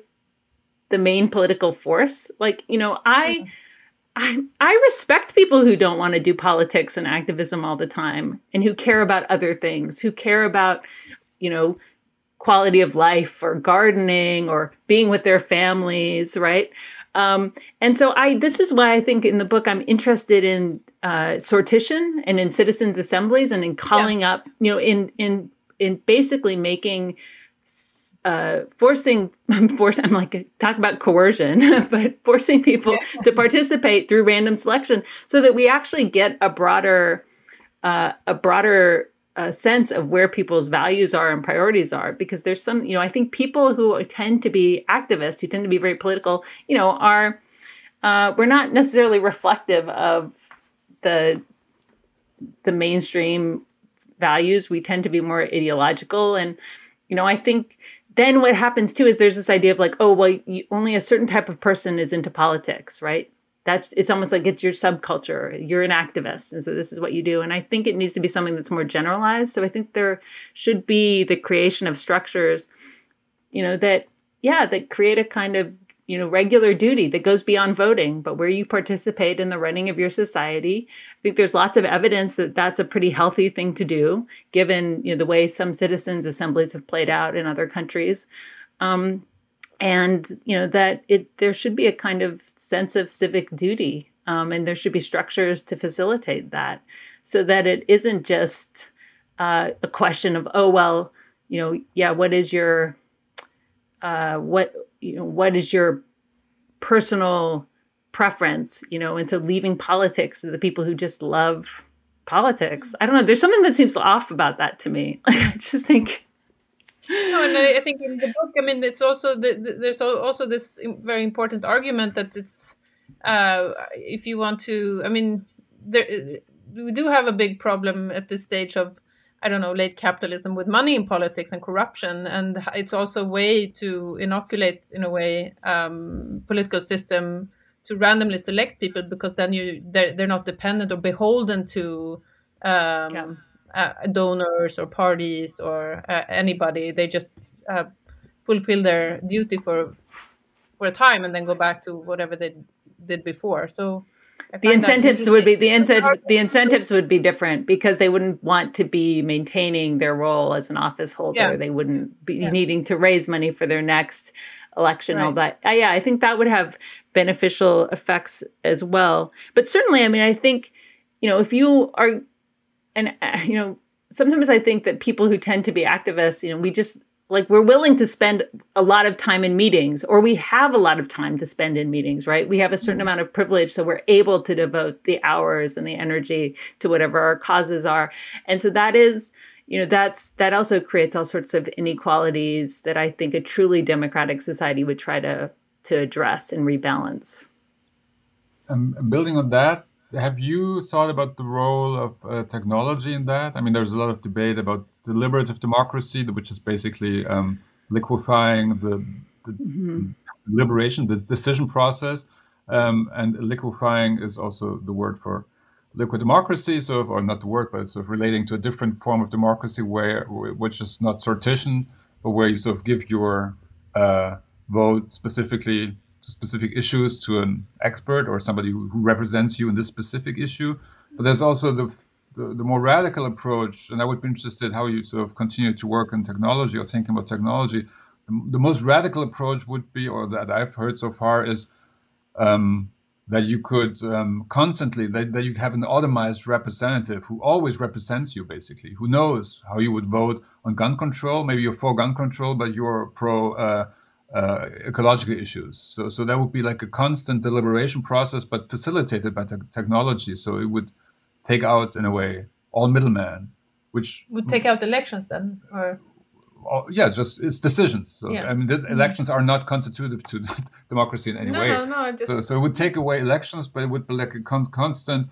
the main political force. Like you know, I. Mm-hmm I, I respect people who don't want to do politics and activism all the time and who care about other things, who care about, you know, quality of life or gardening or being with their families, right? Um, and so I this is why I think in the book I'm interested in uh, sortition and in citizens assemblies and in calling yeah. up, you know, in in in basically making uh, forcing force I'm like talk about coercion, but forcing people yeah. to participate through random selection so that we actually get a broader uh, a broader uh, sense of where people's values are and priorities are. Because there's some you know I think people who tend to be activists who tend to be very political you know are uh, we're not necessarily reflective of the the mainstream values. We tend to be more ideological. And you know I think then what happens too is there's this idea of like, oh, well, you, only a certain type of person is into politics, right? That's it's almost like it's your subculture. You're an activist, and so this is what you do. And I think it needs to be something that's more generalized. So I think there should be the creation of structures, you know, that yeah, that create a kind of you know regular duty that goes beyond voting but where you participate in the running of your society. I think there's lots of evidence that that's a pretty healthy thing to do given you know the way some citizens assemblies have played out in other countries. Um, and you know that it there should be a kind of sense of civic duty um, and there should be structures to facilitate that so that it isn't just uh, a question of oh well you know yeah what is your uh, what you know what is your personal preference you know and so leaving politics to the people who just love politics? I don't know there's something that seems off about that to me. I just think no, and I, think in the book, I mean, it's also the, the, there's also this very important argument that it's uh, if you want to, I mean, there we do have a big problem at this stage of I don't know late capitalism with money in politics and corruption, and it's also a way to inoculate in a way um, political system to randomly select people because then you they're, they're not dependent or beholden to um, yeah. uh, donors or parties or uh, anybody. They just uh, fulfill their duty for for a time and then go back to whatever they did before. So the incentives would be the incentive the incentives would be different because they wouldn't want to be maintaining their role as an office holder. Yeah. They wouldn't be yeah. needing to raise money for their next election. Right. All that, uh, yeah, I think that would have beneficial effects as well. But certainly, I mean, I think you know if you are, and uh, you know, sometimes I think that people who tend to be activists, you know, we just like we're willing to spend a lot of time in meetings or we have a lot of time to spend in meetings right we have a certain mm-hmm. amount of privilege so we're able to devote the hours and the energy to whatever our causes are and so that is you know that's that also creates all sorts of inequalities that i think a truly democratic society would try to to address and rebalance um, building on that have you thought about the role of uh, technology in that? I mean, there's a lot of debate about deliberative democracy, which is basically um, liquefying the, the mm-hmm. deliberation, the decision process, um, and liquefying is also the word for liquid democracy, so or not the word, but it's sort of relating to a different form of democracy where which is not sortition, but where you sort of give your uh, vote specifically to specific issues to an expert or somebody who, who represents you in this specific issue. But there's also the, the, the more radical approach, and I would be interested how you sort of continue to work in technology or thinking about technology. The, the most radical approach would be, or that I've heard so far, is um, that you could um, constantly that, that you have an automized representative who always represents you basically who knows how you would vote on gun control maybe you're for gun control but you're pro uh, uh, ecological issues. So, so that would be like a constant deliberation process, but facilitated by te- technology. So it would take out, in a way, all middlemen, which would take out elections then, or yeah, just it's decisions. So yeah. I mean, the mm-hmm. elections are not constitutive to democracy in any no, way. No, no, just... So, so it would take away elections, but it would be like a con- constant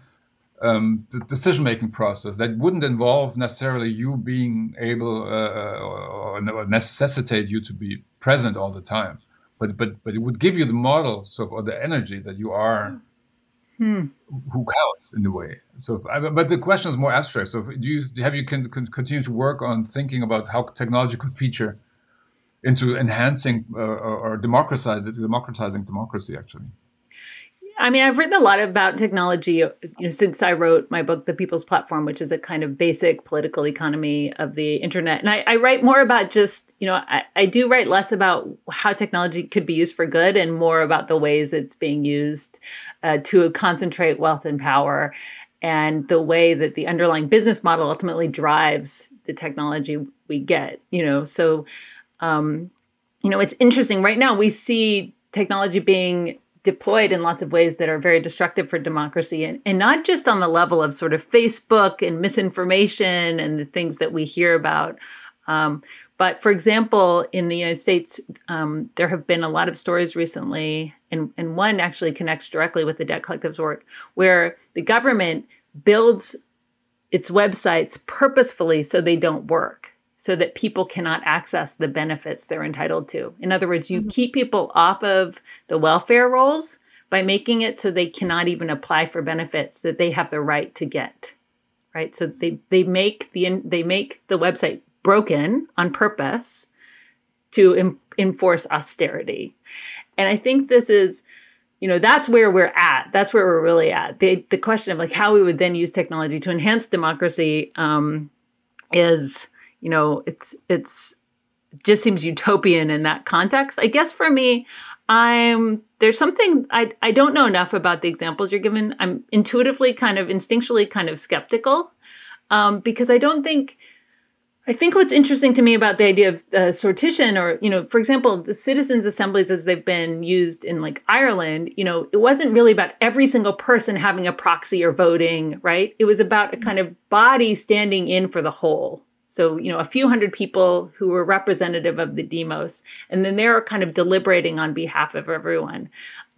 um, the decision making process that wouldn't involve necessarily you being able uh, or, or, necessitate you to be present all the time, but but but it would give you the model so or the energy that you are hmm. who counts in a way. So, but the question is more abstract. So, do you have you can, can continue to work on thinking about how technology could feature into enhancing uh, or, democratizing democratizing democracy actually? I mean, I've written a lot about technology you know, since I wrote my book, The People's Platform, which is a kind of basic political economy of the internet. And I, I write more about just, you know, I, I, do write less about how technology could be used for good and more about the ways it's being used uh, to concentrate wealth and power and the way that the underlying business model ultimately drives the technology we get, you know. So, um, you know, it's interesting. Right now, we see technology being deployed in lots of ways that are very destructive for democracy and, and not just on the level of sort of facebook and misinformation and the things that we hear about um, but for example in the united states um, there have been a lot of stories recently and, and one actually connects directly with the debt collectives work where the government builds its websites purposefully so they don't work so that people cannot access the benefits they're entitled to. In other words, you mm-hmm. keep people off of the welfare rolls by making it so they cannot even apply for benefits that they have the right to get. Right? So they they make the they make the website broken on purpose to em- enforce austerity. And I think this is you know that's where we're at that's where we're really at the, the question of like how we would then use technology to enhance democracy um, is you know it's it's just seems utopian in that context. I guess for me, I'm there's something I I don't know enough about the examples you're given. I'm intuitively kind of instinctually kind of skeptical um, because I don't think I think what's interesting to me about the idea of uh, sortition, or you know, for example, the citizens' assemblies as they've been used in like Ireland, you know, it wasn't really about every single person having a proxy or voting, right? It was about a kind of body standing in for the whole. So, you know, a few hundred people who were representative of the demos, and then they're kind of deliberating on behalf of everyone.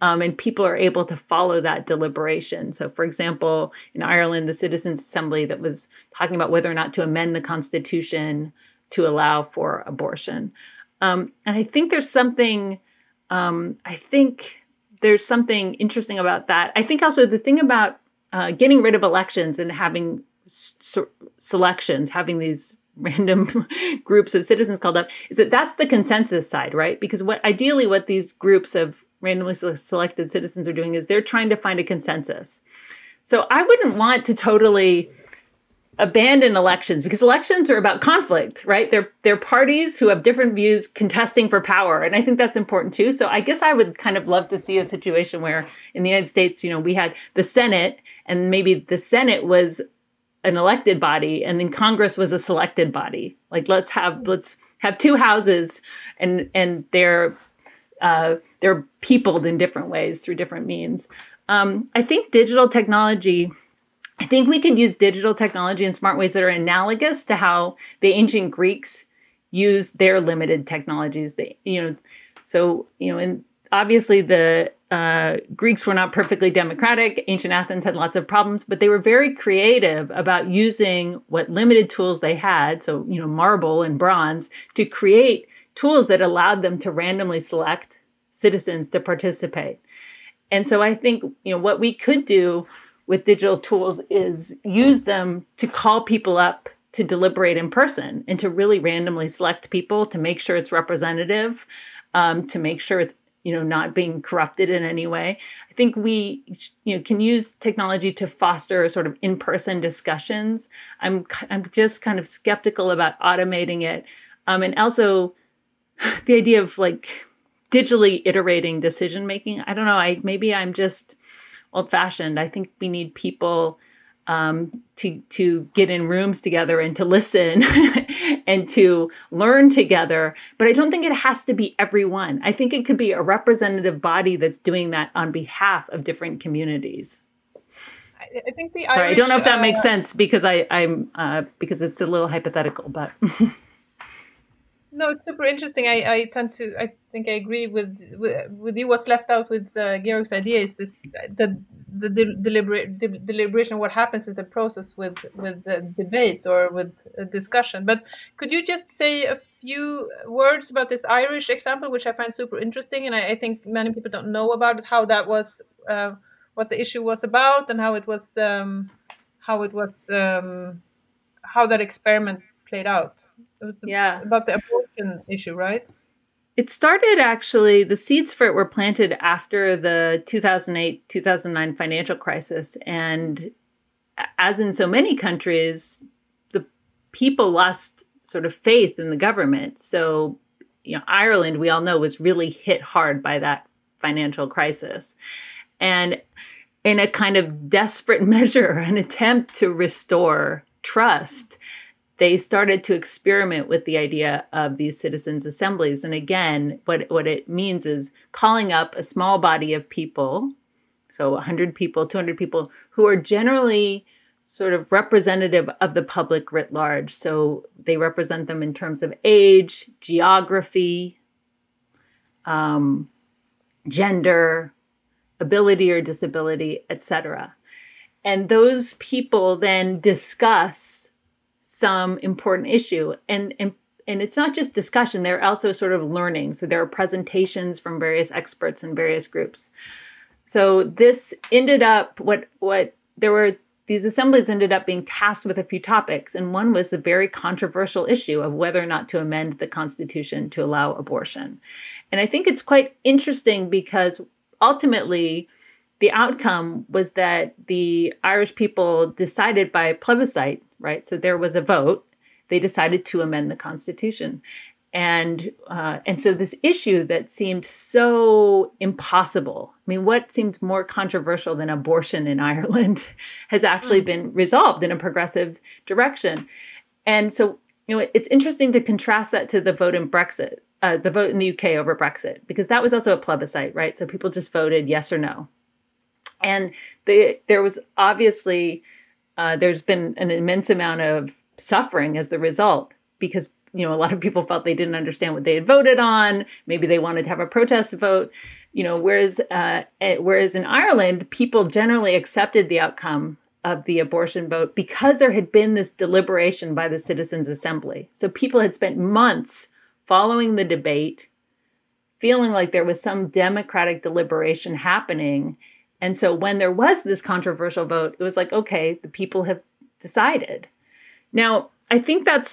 Um, and people are able to follow that deliberation. So, for example, in Ireland, the Citizens' Assembly that was talking about whether or not to amend the Constitution to allow for abortion. Um, and I think there's something, um, I think there's something interesting about that. I think also the thing about uh, getting rid of elections and having selections, having these random groups of citizens called up is that that's the consensus side right? Because what ideally what these groups of randomly selected citizens are doing is they're trying to find a consensus. So i wouldn't want to totally abandon elections because elections are about conflict right? They're they're parties who have different views contesting for power and i think that's important too. So i guess i would kind of love to see a situation where in the united states you know we had the senate and maybe the senate was an elected body and then congress was a selected body. Like let's have let's have two houses and and they're uh, they're peopled in different ways through different means. Um, i think digital technology i think we could use digital technology in smart ways that are analogous to how the ancient greeks used their limited technologies. They you know so you know and obviously the uh, Greeks were not perfectly democratic. Ancient Athens had lots of problems, but they were very creative about using what limited tools they had, so you know marble and bronze, to create tools that allowed them to randomly select citizens to participate. And so I think you know what we could do with digital tools is use them to call people up to deliberate in person and to really randomly select people to make sure it's representative, um, to make sure it's you know not being corrupted in any way. I think we you know can use technology to foster sort of in-person discussions. I'm i'm just kind of skeptical about automating it. Um, and also the idea of like digitally iterating decision making i don't know i maybe i'm just old fashioned i think we need people um, to to get in rooms together and to listen and to learn together. But I don't think it has to be everyone. I think it could be a representative body that's doing that on behalf of different communities. I, I think the Sorry, I don't know if that uh, makes sense because I, I'm uh, because it's a little hypothetical, but. No, it's super interesting. I, I tend to I think I agree with with, with you. What's left out with uh, Georg's idea is this the the de- deliberate de- deliberation. What happens in the process with with the debate or with a discussion. But could you just say a few words about this Irish example, which I find super interesting, and I, I think many people don't know about it. How that was, uh, what the issue was about, and how it was, um, how it was, um, how that experiment played out. Was Yeah. about the abortion issue, right? It started actually, the seeds for it were planted after the 2008 2009 financial crisis. And as in so many countries, the people lost sort of faith in the government. So, you know, Ireland, we all know, was really hit hard by that financial crisis. And in a kind of desperate measure, an attempt to restore trust, they started to experiment with the idea of these citizens' assemblies. And again, what, what it means is calling up a small body of people, so 100 people, 200 people, who are generally sort of representative of the public writ large. So they represent them in terms of age, geography, um, gender, ability or disability, etc. And those people then discuss some important issue. And and and it's not just discussion they're also sort of learning. So there are presentations from various experts and various groups. So this ended up what what there were these assemblies ended up being tasked with a few topics. And one was the very controversial issue of whether or not to amend the constitution to allow abortion. And i think it's quite interesting because ultimately the outcome was that the Irish people decided by plebiscite, right? So there was a vote. They decided to amend the Constitution. and uh, and so this issue that seemed so impossible i mean what seemed more controversial than abortion in ireland has actually mm. been resolved in a progressive direction and so you know it's interesting to contrast that to the vote in brexit uh, the vote in the uk over brexit because that was also a plebiscite right so people just voted yes or no and the, there was obviously uh, there's been an immense amount of suffering as the result because you know, a lot of people felt they didn't understand what they had voted on. Maybe they wanted to have a protest vote. You know, whereas uh, eh, whereas in Ireland, people generally accepted the outcome of the abortion vote because there had been this deliberation by the Citizens Assembly. So people had spent months following the debate, feeling like there was some democratic deliberation happening. And so when there was this controversial vote, it was like, okay, the people have decided. Now, I think that's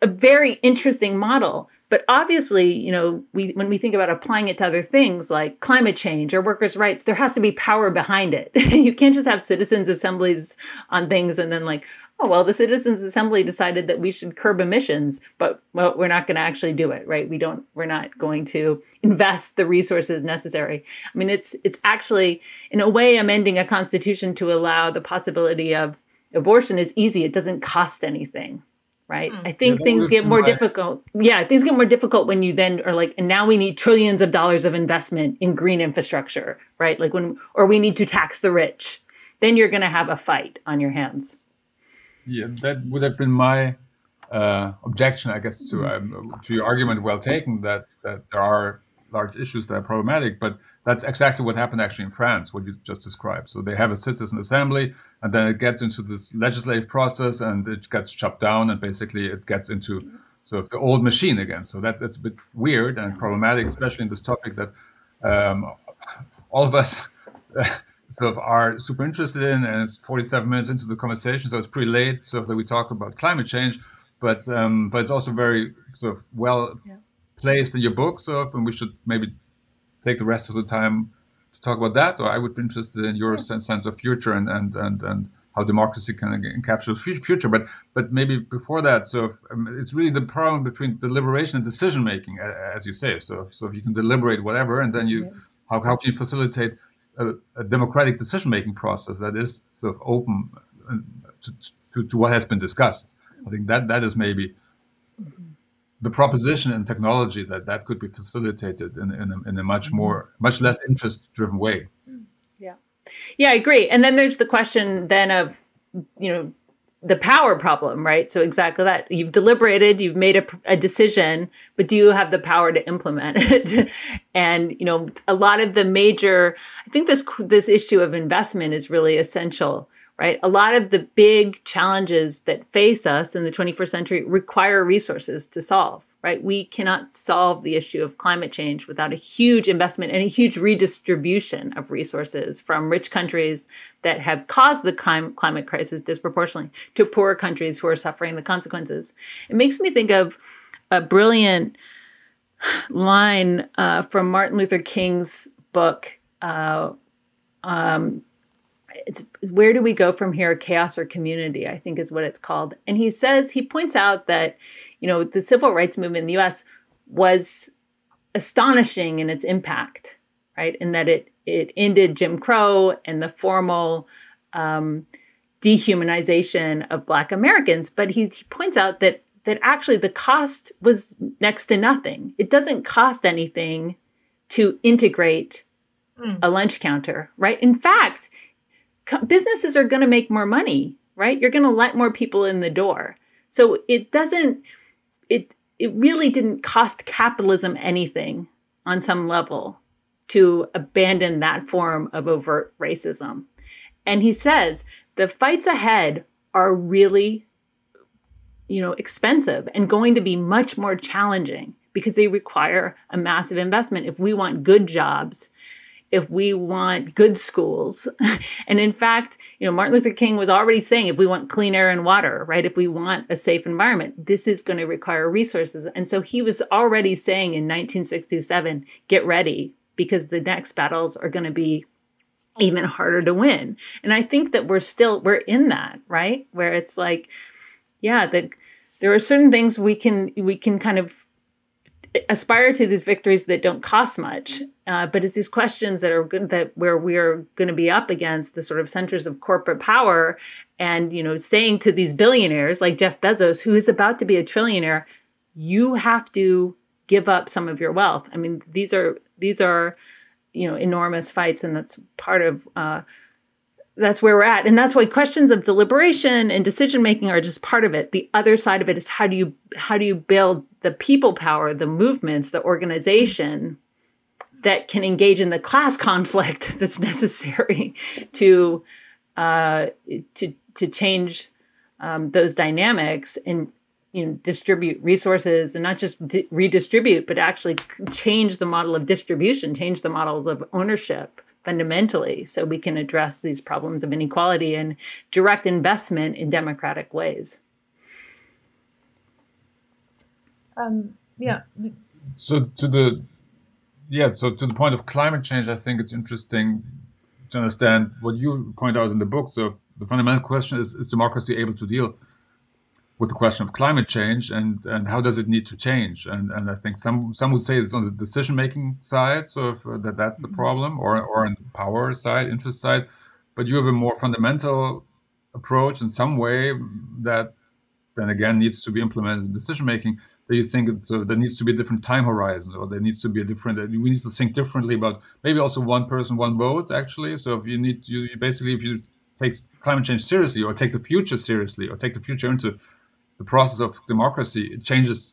a very interesting model. But obviously, you know, we when we think about applying it to other things like climate change or workers' rights, there has to be power behind it. you can't just have citizens' assemblies on things and then like, oh well, the citizens' assembly decided that we should curb emissions, but well, we're not going to actually do it, right? We don't. We're not going to invest the resources necessary. I mean, it's it's actually in a way amending a constitution to allow the possibility of abortion is easy. It doesn't cost anything right? Mm. I think yeah, things get more difficult. Yeah, things get more difficult when you then are like, and now we need trillions of dollars of investment in green infrastructure, right? Like when, or we need to tax the rich. Then you're going to have a fight on your hands. Yeah, that would have been my uh, objection, I guess, to um, to your argument. Well taken that that there are large issues that are problematic, but that's exactly what happened actually in France, what you just described. So they have a citizen assembly, and then it gets into this legislative process, and it gets chopped down, and basically it gets into sort of the old machine again. So that, that's a bit weird and problematic, especially in this topic that um, all of us sort of are super interested in. And it's 47 minutes into the conversation, so it's pretty late, so that we talk about climate change. But um, but it's also very sort of well yeah. placed in your book, sort of, and we should maybe take the rest of the time to talk about that, or I would be interested in your yeah. sense of future and and and and how democracy can the future. But but maybe before that, so um, it's really the problem between deliberation and decision making, as you say. So so if you can deliberate whatever, and then you yeah. how how can you facilitate a, a democratic decision making process that is sort of open uh, to, to, to what has been discussed. I think that that is maybe. The proposition and technology that that could be facilitated in, in, a, in a much more much less interest driven way yeah yeah i agree and then there's the question then of you know the power problem right? So exactly that. You've deliberated you've made a, a decision but do you have the power to implement it? And you know a lot of the major i think this this issue of investment is really essential right? A lot of the big challenges that face us in the 21st century require resources to solve, right? We cannot solve the issue of climate change without a huge investment and a huge redistribution of resources from rich countries that have caused the climate crisis disproportionately to poor countries who are suffering the consequences. It makes me think of a brilliant line uh, from Martin Luther King's book. Uh, um, it's where do we go from here chaos or community i think is what it's called and he says he points out that you know the civil rights movement in the us was astonishing in its impact right in that it it ended jim crow and the formal um, dehumanization of black americans but he, he points out that that actually the cost was next to nothing it doesn't cost anything to integrate mm. a lunch counter right in fact businesses are going to make more money, right? You're going to let more people in the door. So it doesn't it it really didn't cost capitalism anything on some level to abandon that form of overt racism. And he says the fights ahead are really you know expensive and going to be much more challenging because they require a massive investment if we want good jobs if we want good schools. and in fact, you know, Martin Luther King was already saying if we want clean air and water, right? If we want a safe environment, this is going to require resources. And so he was already saying in 1967, get ready because the next battles are going to be even harder to win. And I think that we're still we're in that, right? Where it's like yeah, that there are certain things we can we can kind of aspire to these victories that don't cost much, uh, but it's these questions that are good, that where we are going to be up against the sort of centers of corporate power, and you know, saying to these billionaires like Jeff Bezos, who is about to be a trillionaire, you have to give up some of your wealth. I mean, these are these are you know enormous fights, and that's part of. Uh, that's where we're at and that's why questions of deliberation and decision making are just part of it the other side of it is how do you how do you build the people power the movements the organization that can engage in the class conflict that's necessary to uh, to to change um, those dynamics and you know distribute resources and not just redistribute but actually change the model of distribution change the models of ownership fundamentally so we can address these problems of inequality and direct investment in democratic ways. Um, yeah. So to the yeah, so to the point of climate change, I think it's interesting to understand what you point out in the book. So the fundamental question is: Is democracy able to deal with the question of climate change and, and how does it need to change? And, and I think some, some would say it's on the decision making side, so if, uh, that that's the mm-hmm. problem, or, or on the power side, interest side. But you have a more fundamental approach in some way that then again needs to be implemented in decision making. You think so there needs to be a different time horizon, or there needs to be a different. We need to think differently about maybe also one person, one vote. Actually, so if you need you basically if you take climate change seriously, or take the future seriously, or take the future into the process of democracy it changes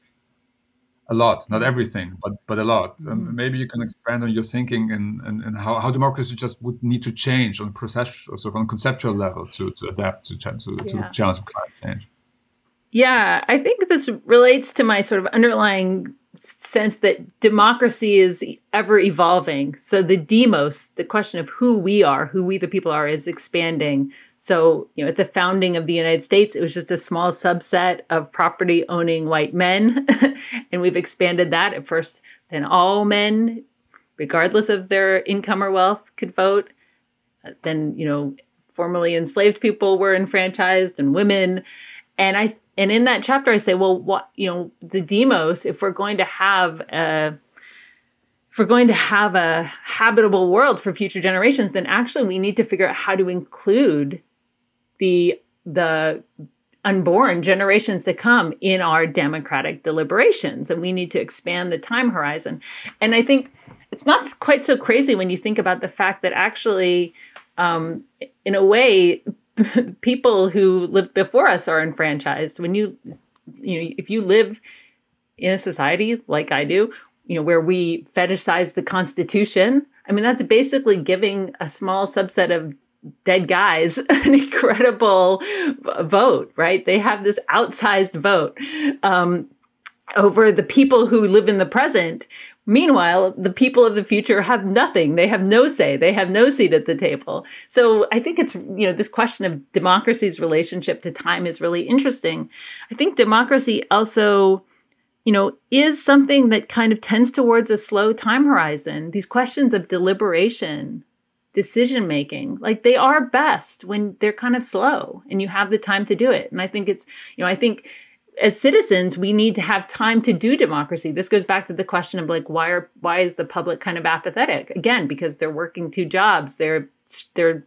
a lot not everything but but a lot mm-hmm. um, maybe you can expand on your thinking and, and, and how, how democracy just would need to change on process sort of on conceptual level to, to adapt to, to, to yeah. the challenge of climate change yeah i think this relates to my sort of underlying sense that democracy is ever evolving. So the demos, the question of who we are, who we the people are, is expanding. So, you know, at the founding of the United States, it was just a small subset of property owning white men. and we've expanded that at first, then all men, regardless of their income or wealth, could vote. Uh, then, you know, formerly enslaved people were enfranchised and women. And I and in that chapter, I say, well, what you know, the demos, if we're going to have a if we're going to have a habitable world for future generations, then actually we need to figure out how to include the the unborn generations to come in our democratic deliberations. And we need to expand the time horizon. And i think it's not quite so crazy when you think about the fact that actually um, in a way people who lived before us are enfranchised. When you, you know, if you live in a society like I do, you know, where we fetishize the Constitution, I mean, that's basically giving a small subset of dead guys an incredible vote, right? They have this outsized vote um, over the people who live in the present, Meanwhile, the people of the future have nothing. They have no say. They have no seat at the table. So I think it's, you know, this question of democracy's relationship to time is really interesting. I think democracy also, you know, is something that kind of tends towards a slow time horizon. These questions of deliberation, decision making, like they are best when they're kind of slow and you have the time to do it. And I think it's, you know, I think as citizens we need to have time to do democracy. This goes back to the question of like why are why is the public kind of apathetic? Again because they're working two jobs they're they're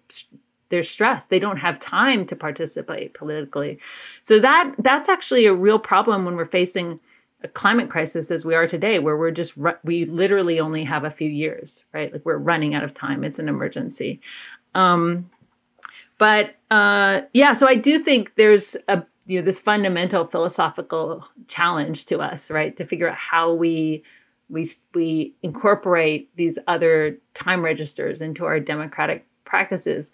they're stressed. They don't have time to participate politically. So that that's actually a real problem when we're facing a climate crisis as we are today where we're just we literally only have a few years right? Like we're running out of time. It's an emergency. Um but uh yeah so i do think there's a you know this fundamental philosophical challenge to us right to figure out how we we we incorporate these other time registers into our democratic practices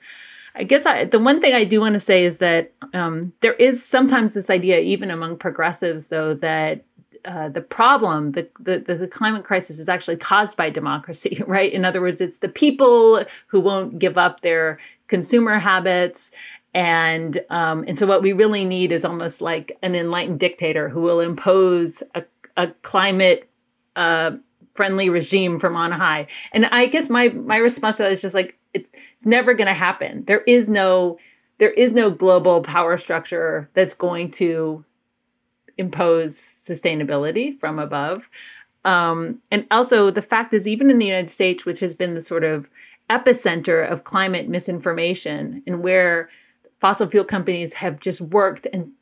i guess I, the one thing i do want to say is that um, there is sometimes this idea even among progressives though that uh, the problem, the, the, the climate crisis is actually caused by democracy, right? In other words, it's the people who won't give up their consumer habits and um, and so what we really need is almost like an enlightened dictator who will impose a, a climate uh, friendly regime from on high. And I guess my my response to that is just like it's never going to happen. There is no there is no global power structure that's going to impose sustainability from above. Um, and also, the fact is, even in the United States, which has been the sort of epicenter of climate misinformation and where fossil fuel companies have just worked and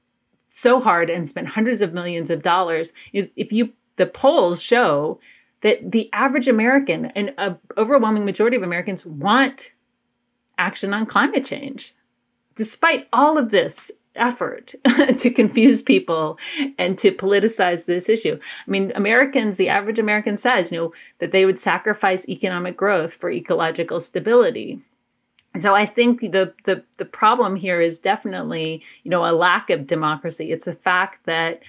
so hard and spent hundreds of millions of dollars. If you the polls show that the average American and an overwhelming majority of Americans want action on climate change. Despite all of this effort to confuse people and to politicize this issue. I mean, Americans, the average American says, you know, that they would sacrifice economic growth for ecological stability. So I think the, the the problem here is definitely, you know, a lack of democracy. It's the fact that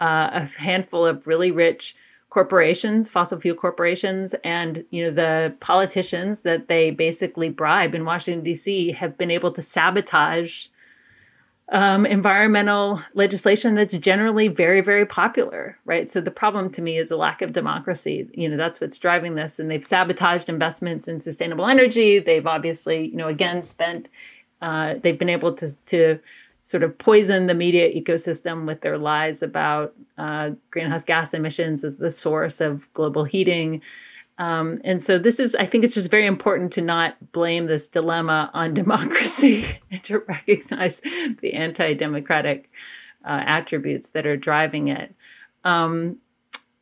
uh, a handful of really rich corporations, fossil fuel corporations, and you know the politicians that they basically bribe in Washington D.C. have been able to sabotage um, environmental legislation that's generally very, very popular, right? So the problem to me is the lack of democracy. You know, that's what's driving this. And they've sabotaged investments in sustainable energy. They've obviously, you know, again spent. Uh, they've been able to to sort of poison the media ecosystem with their lies about uh, greenhouse gas emissions as the source of global heating. Um, and so this is, I think it's just very important to not blame this dilemma on democracy and to recognize the anti-democratic uh, attributes that are driving it. Um,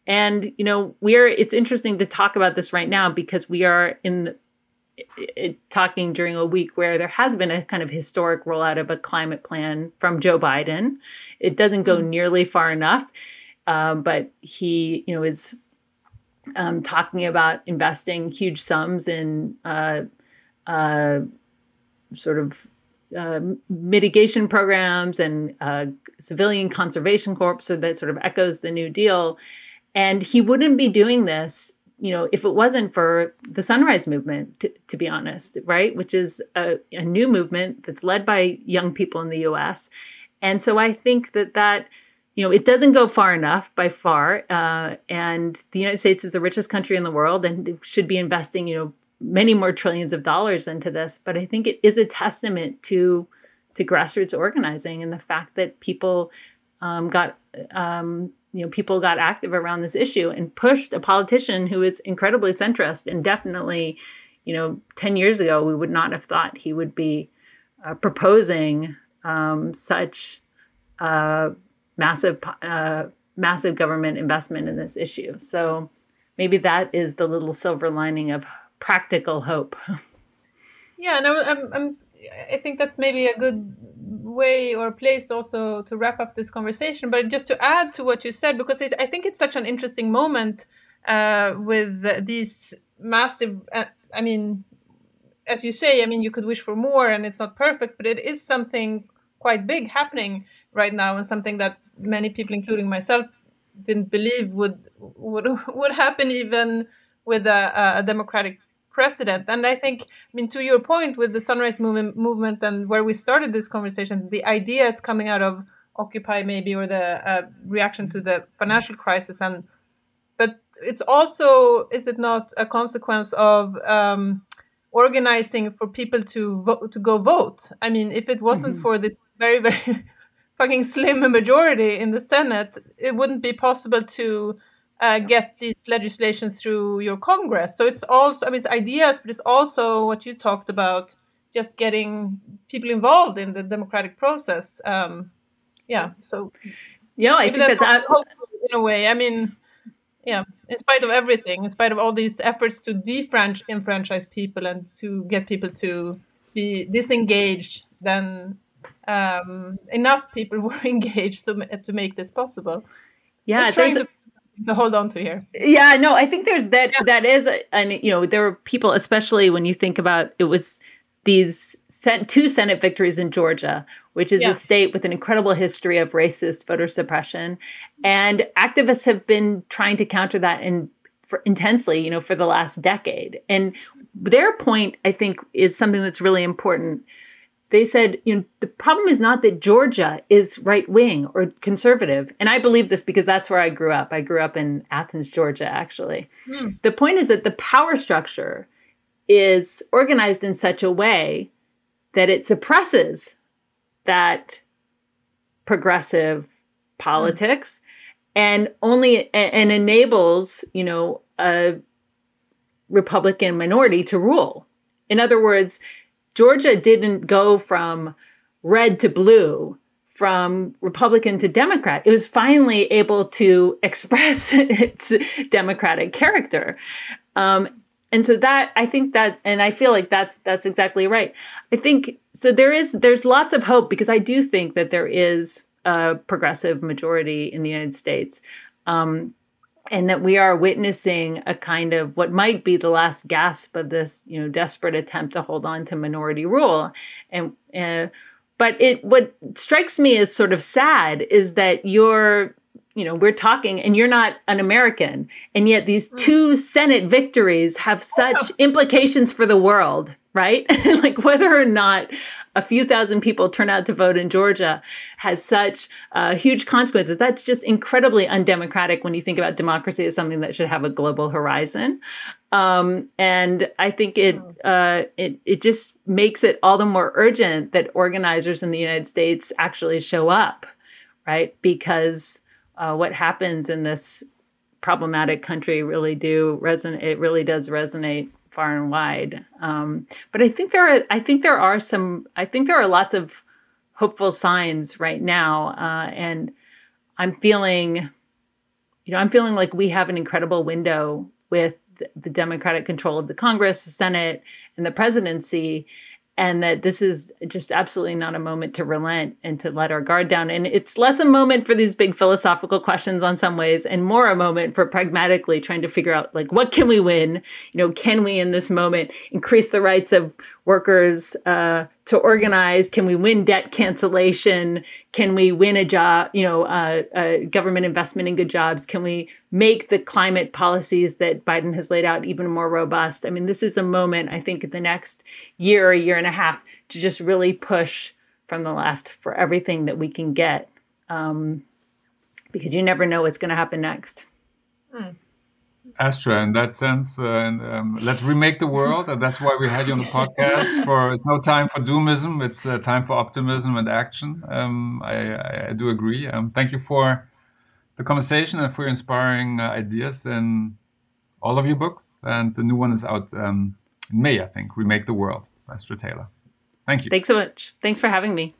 and you know, we're it's interesting to talk about this right now because we are in it, talking during a week where there has been a kind of historic rollout of a climate plan from Joe Biden. It doesn't go mm-hmm. nearly far enough, um, but he, you know, is um, talking about investing huge sums in uh, uh, sort of uh, mitigation programs and uh, civilian conservation corps, so that sort of echoes the New Deal. And he wouldn't be doing this you know, if it wasn't for the Sunrise Movement, to, to be honest, right, which is a, a, new movement that's led by young people in the U.S. And so I think that that, you know, it doesn't go far enough by far. Uh, and the United States is the richest country in the world and should be investing, you know, many more trillions of dollars into this. But I think it is a testament to to grassroots organizing and the fact that people um, got um, you know people got active around this issue and pushed a politician who is incredibly centrist and definitely you know 10 years ago we would not have thought he would be uh, proposing um, such uh, massive uh, massive government investment in this issue so maybe that is the little silver lining of practical hope yeah and I'm, I'm, i think that's maybe a good way or place also to wrap up this conversation. But just to add to what you said, because I think it's such an interesting moment uh, with these massive. Uh, I mean, as you say, I mean, you could wish for more, and it's not perfect, but it is something quite big happening right now, and something that many people, including myself, didn't believe would would would happen even with a, a democratic president. And I think, I mean, to your point with the Sunrise movement, movement and where we started this conversation, the ideas coming out of Occupy maybe or the uh, reaction to the financial crisis, and but it's also is it not a consequence of um, organizing for people to vote to go vote? I mean, if it wasn't mm-hmm. for the very very fucking slim majority in the Senate, it wouldn't be possible to uh, get this legislation through your Congress. So it's also, I mean, it's ideas, but it's also what you talked about, just getting people involved in the democratic process. Um, yeah. So yeah, I think that's, that's in a way. I mean, yeah, in spite of everything, in spite of all these efforts to defranchise people and to get people to be disengaged, then um, enough people were engaged to, to make this possible. Yeah, there's to to hold on to here. Yeah, no, I think there's that. Yeah. That is, and you know, there were people, especially when you think about it was these two Senate victories in Georgia, which is yeah. a state with an incredible history of racist voter suppression, and activists have been trying to counter that in for, intensely, you know, for the last decade. And their point, I think, is something that's really important they said, you know, the problem is not that Georgia is right wing or conservative. And I believe this because that's where I grew up. I grew up in Athens, Georgia, actually. Hmm. The point is that the power structure is organized in such a way that it suppresses that progressive politics. and only and enables you know a Republican minority to rule. In other words, Georgia didn't go from red to blue, from Republican to Democrat. It was finally able to express its Democratic character. Um, and so that I think that, and I feel like that's that's exactly right. I think so. There is there's lots of hope because I do think that there is a progressive majority in the United States. Um, and that we are witnessing a kind of what might be the last gasp of this, you know, desperate attempt to hold on to minority rule. And uh, but it what strikes me as sort of sad is that you're you know we're talking and you're not an american and yet these hmm. two senate victories have such implications for the world right? like whether or not a few thousand people turn out to vote in Georgia has such uh, huge consequences. That's just incredibly undemocratic when you think about democracy as something that should have a global horizon. Um, and I think it, hmm. uh, it it just makes it all the more urgent that organizers in the United States actually show up, right? Because uh, what happens in this problematic country really do resonate. It really does resonate far and wide. Um, but I think there are I think there are some I think there are lots of hopeful signs right now, uh, and I'm feeling, you know, I'm feeling like we have an incredible window with the Democratic control of the Congress, the Senate, and the presidency, and that this is just absolutely not a moment to relent and to let our guard down. And it's less a moment for these big philosophical questions on some ways, and more a moment for pragmatically trying to figure out like what can we win? You know, can we in this moment increase the rights of workers uh, to organize? Can we win debt cancellation? Can we win a job? You know, uh, uh, government investment in good jobs? Can we make the climate policies that Biden has laid out even more robust? I mean, this is a moment I think in the next year or year and a half to just really push from the left for everything that we can get, um, because you never know what's going to happen next. Mm. Astra, in that sense, uh, and um, let's remake the world. And that's why we had you on the podcast. For it's no time for doomism; it's uh, time for optimism and action. Um, I, I, do agree. Um, thank you for the conversation and for your inspiring uh, ideas in all of your books. And the new one is out um, in May, I think. Remake the world, Astra Taylor. Thank you. Thanks so much. Thanks for having me.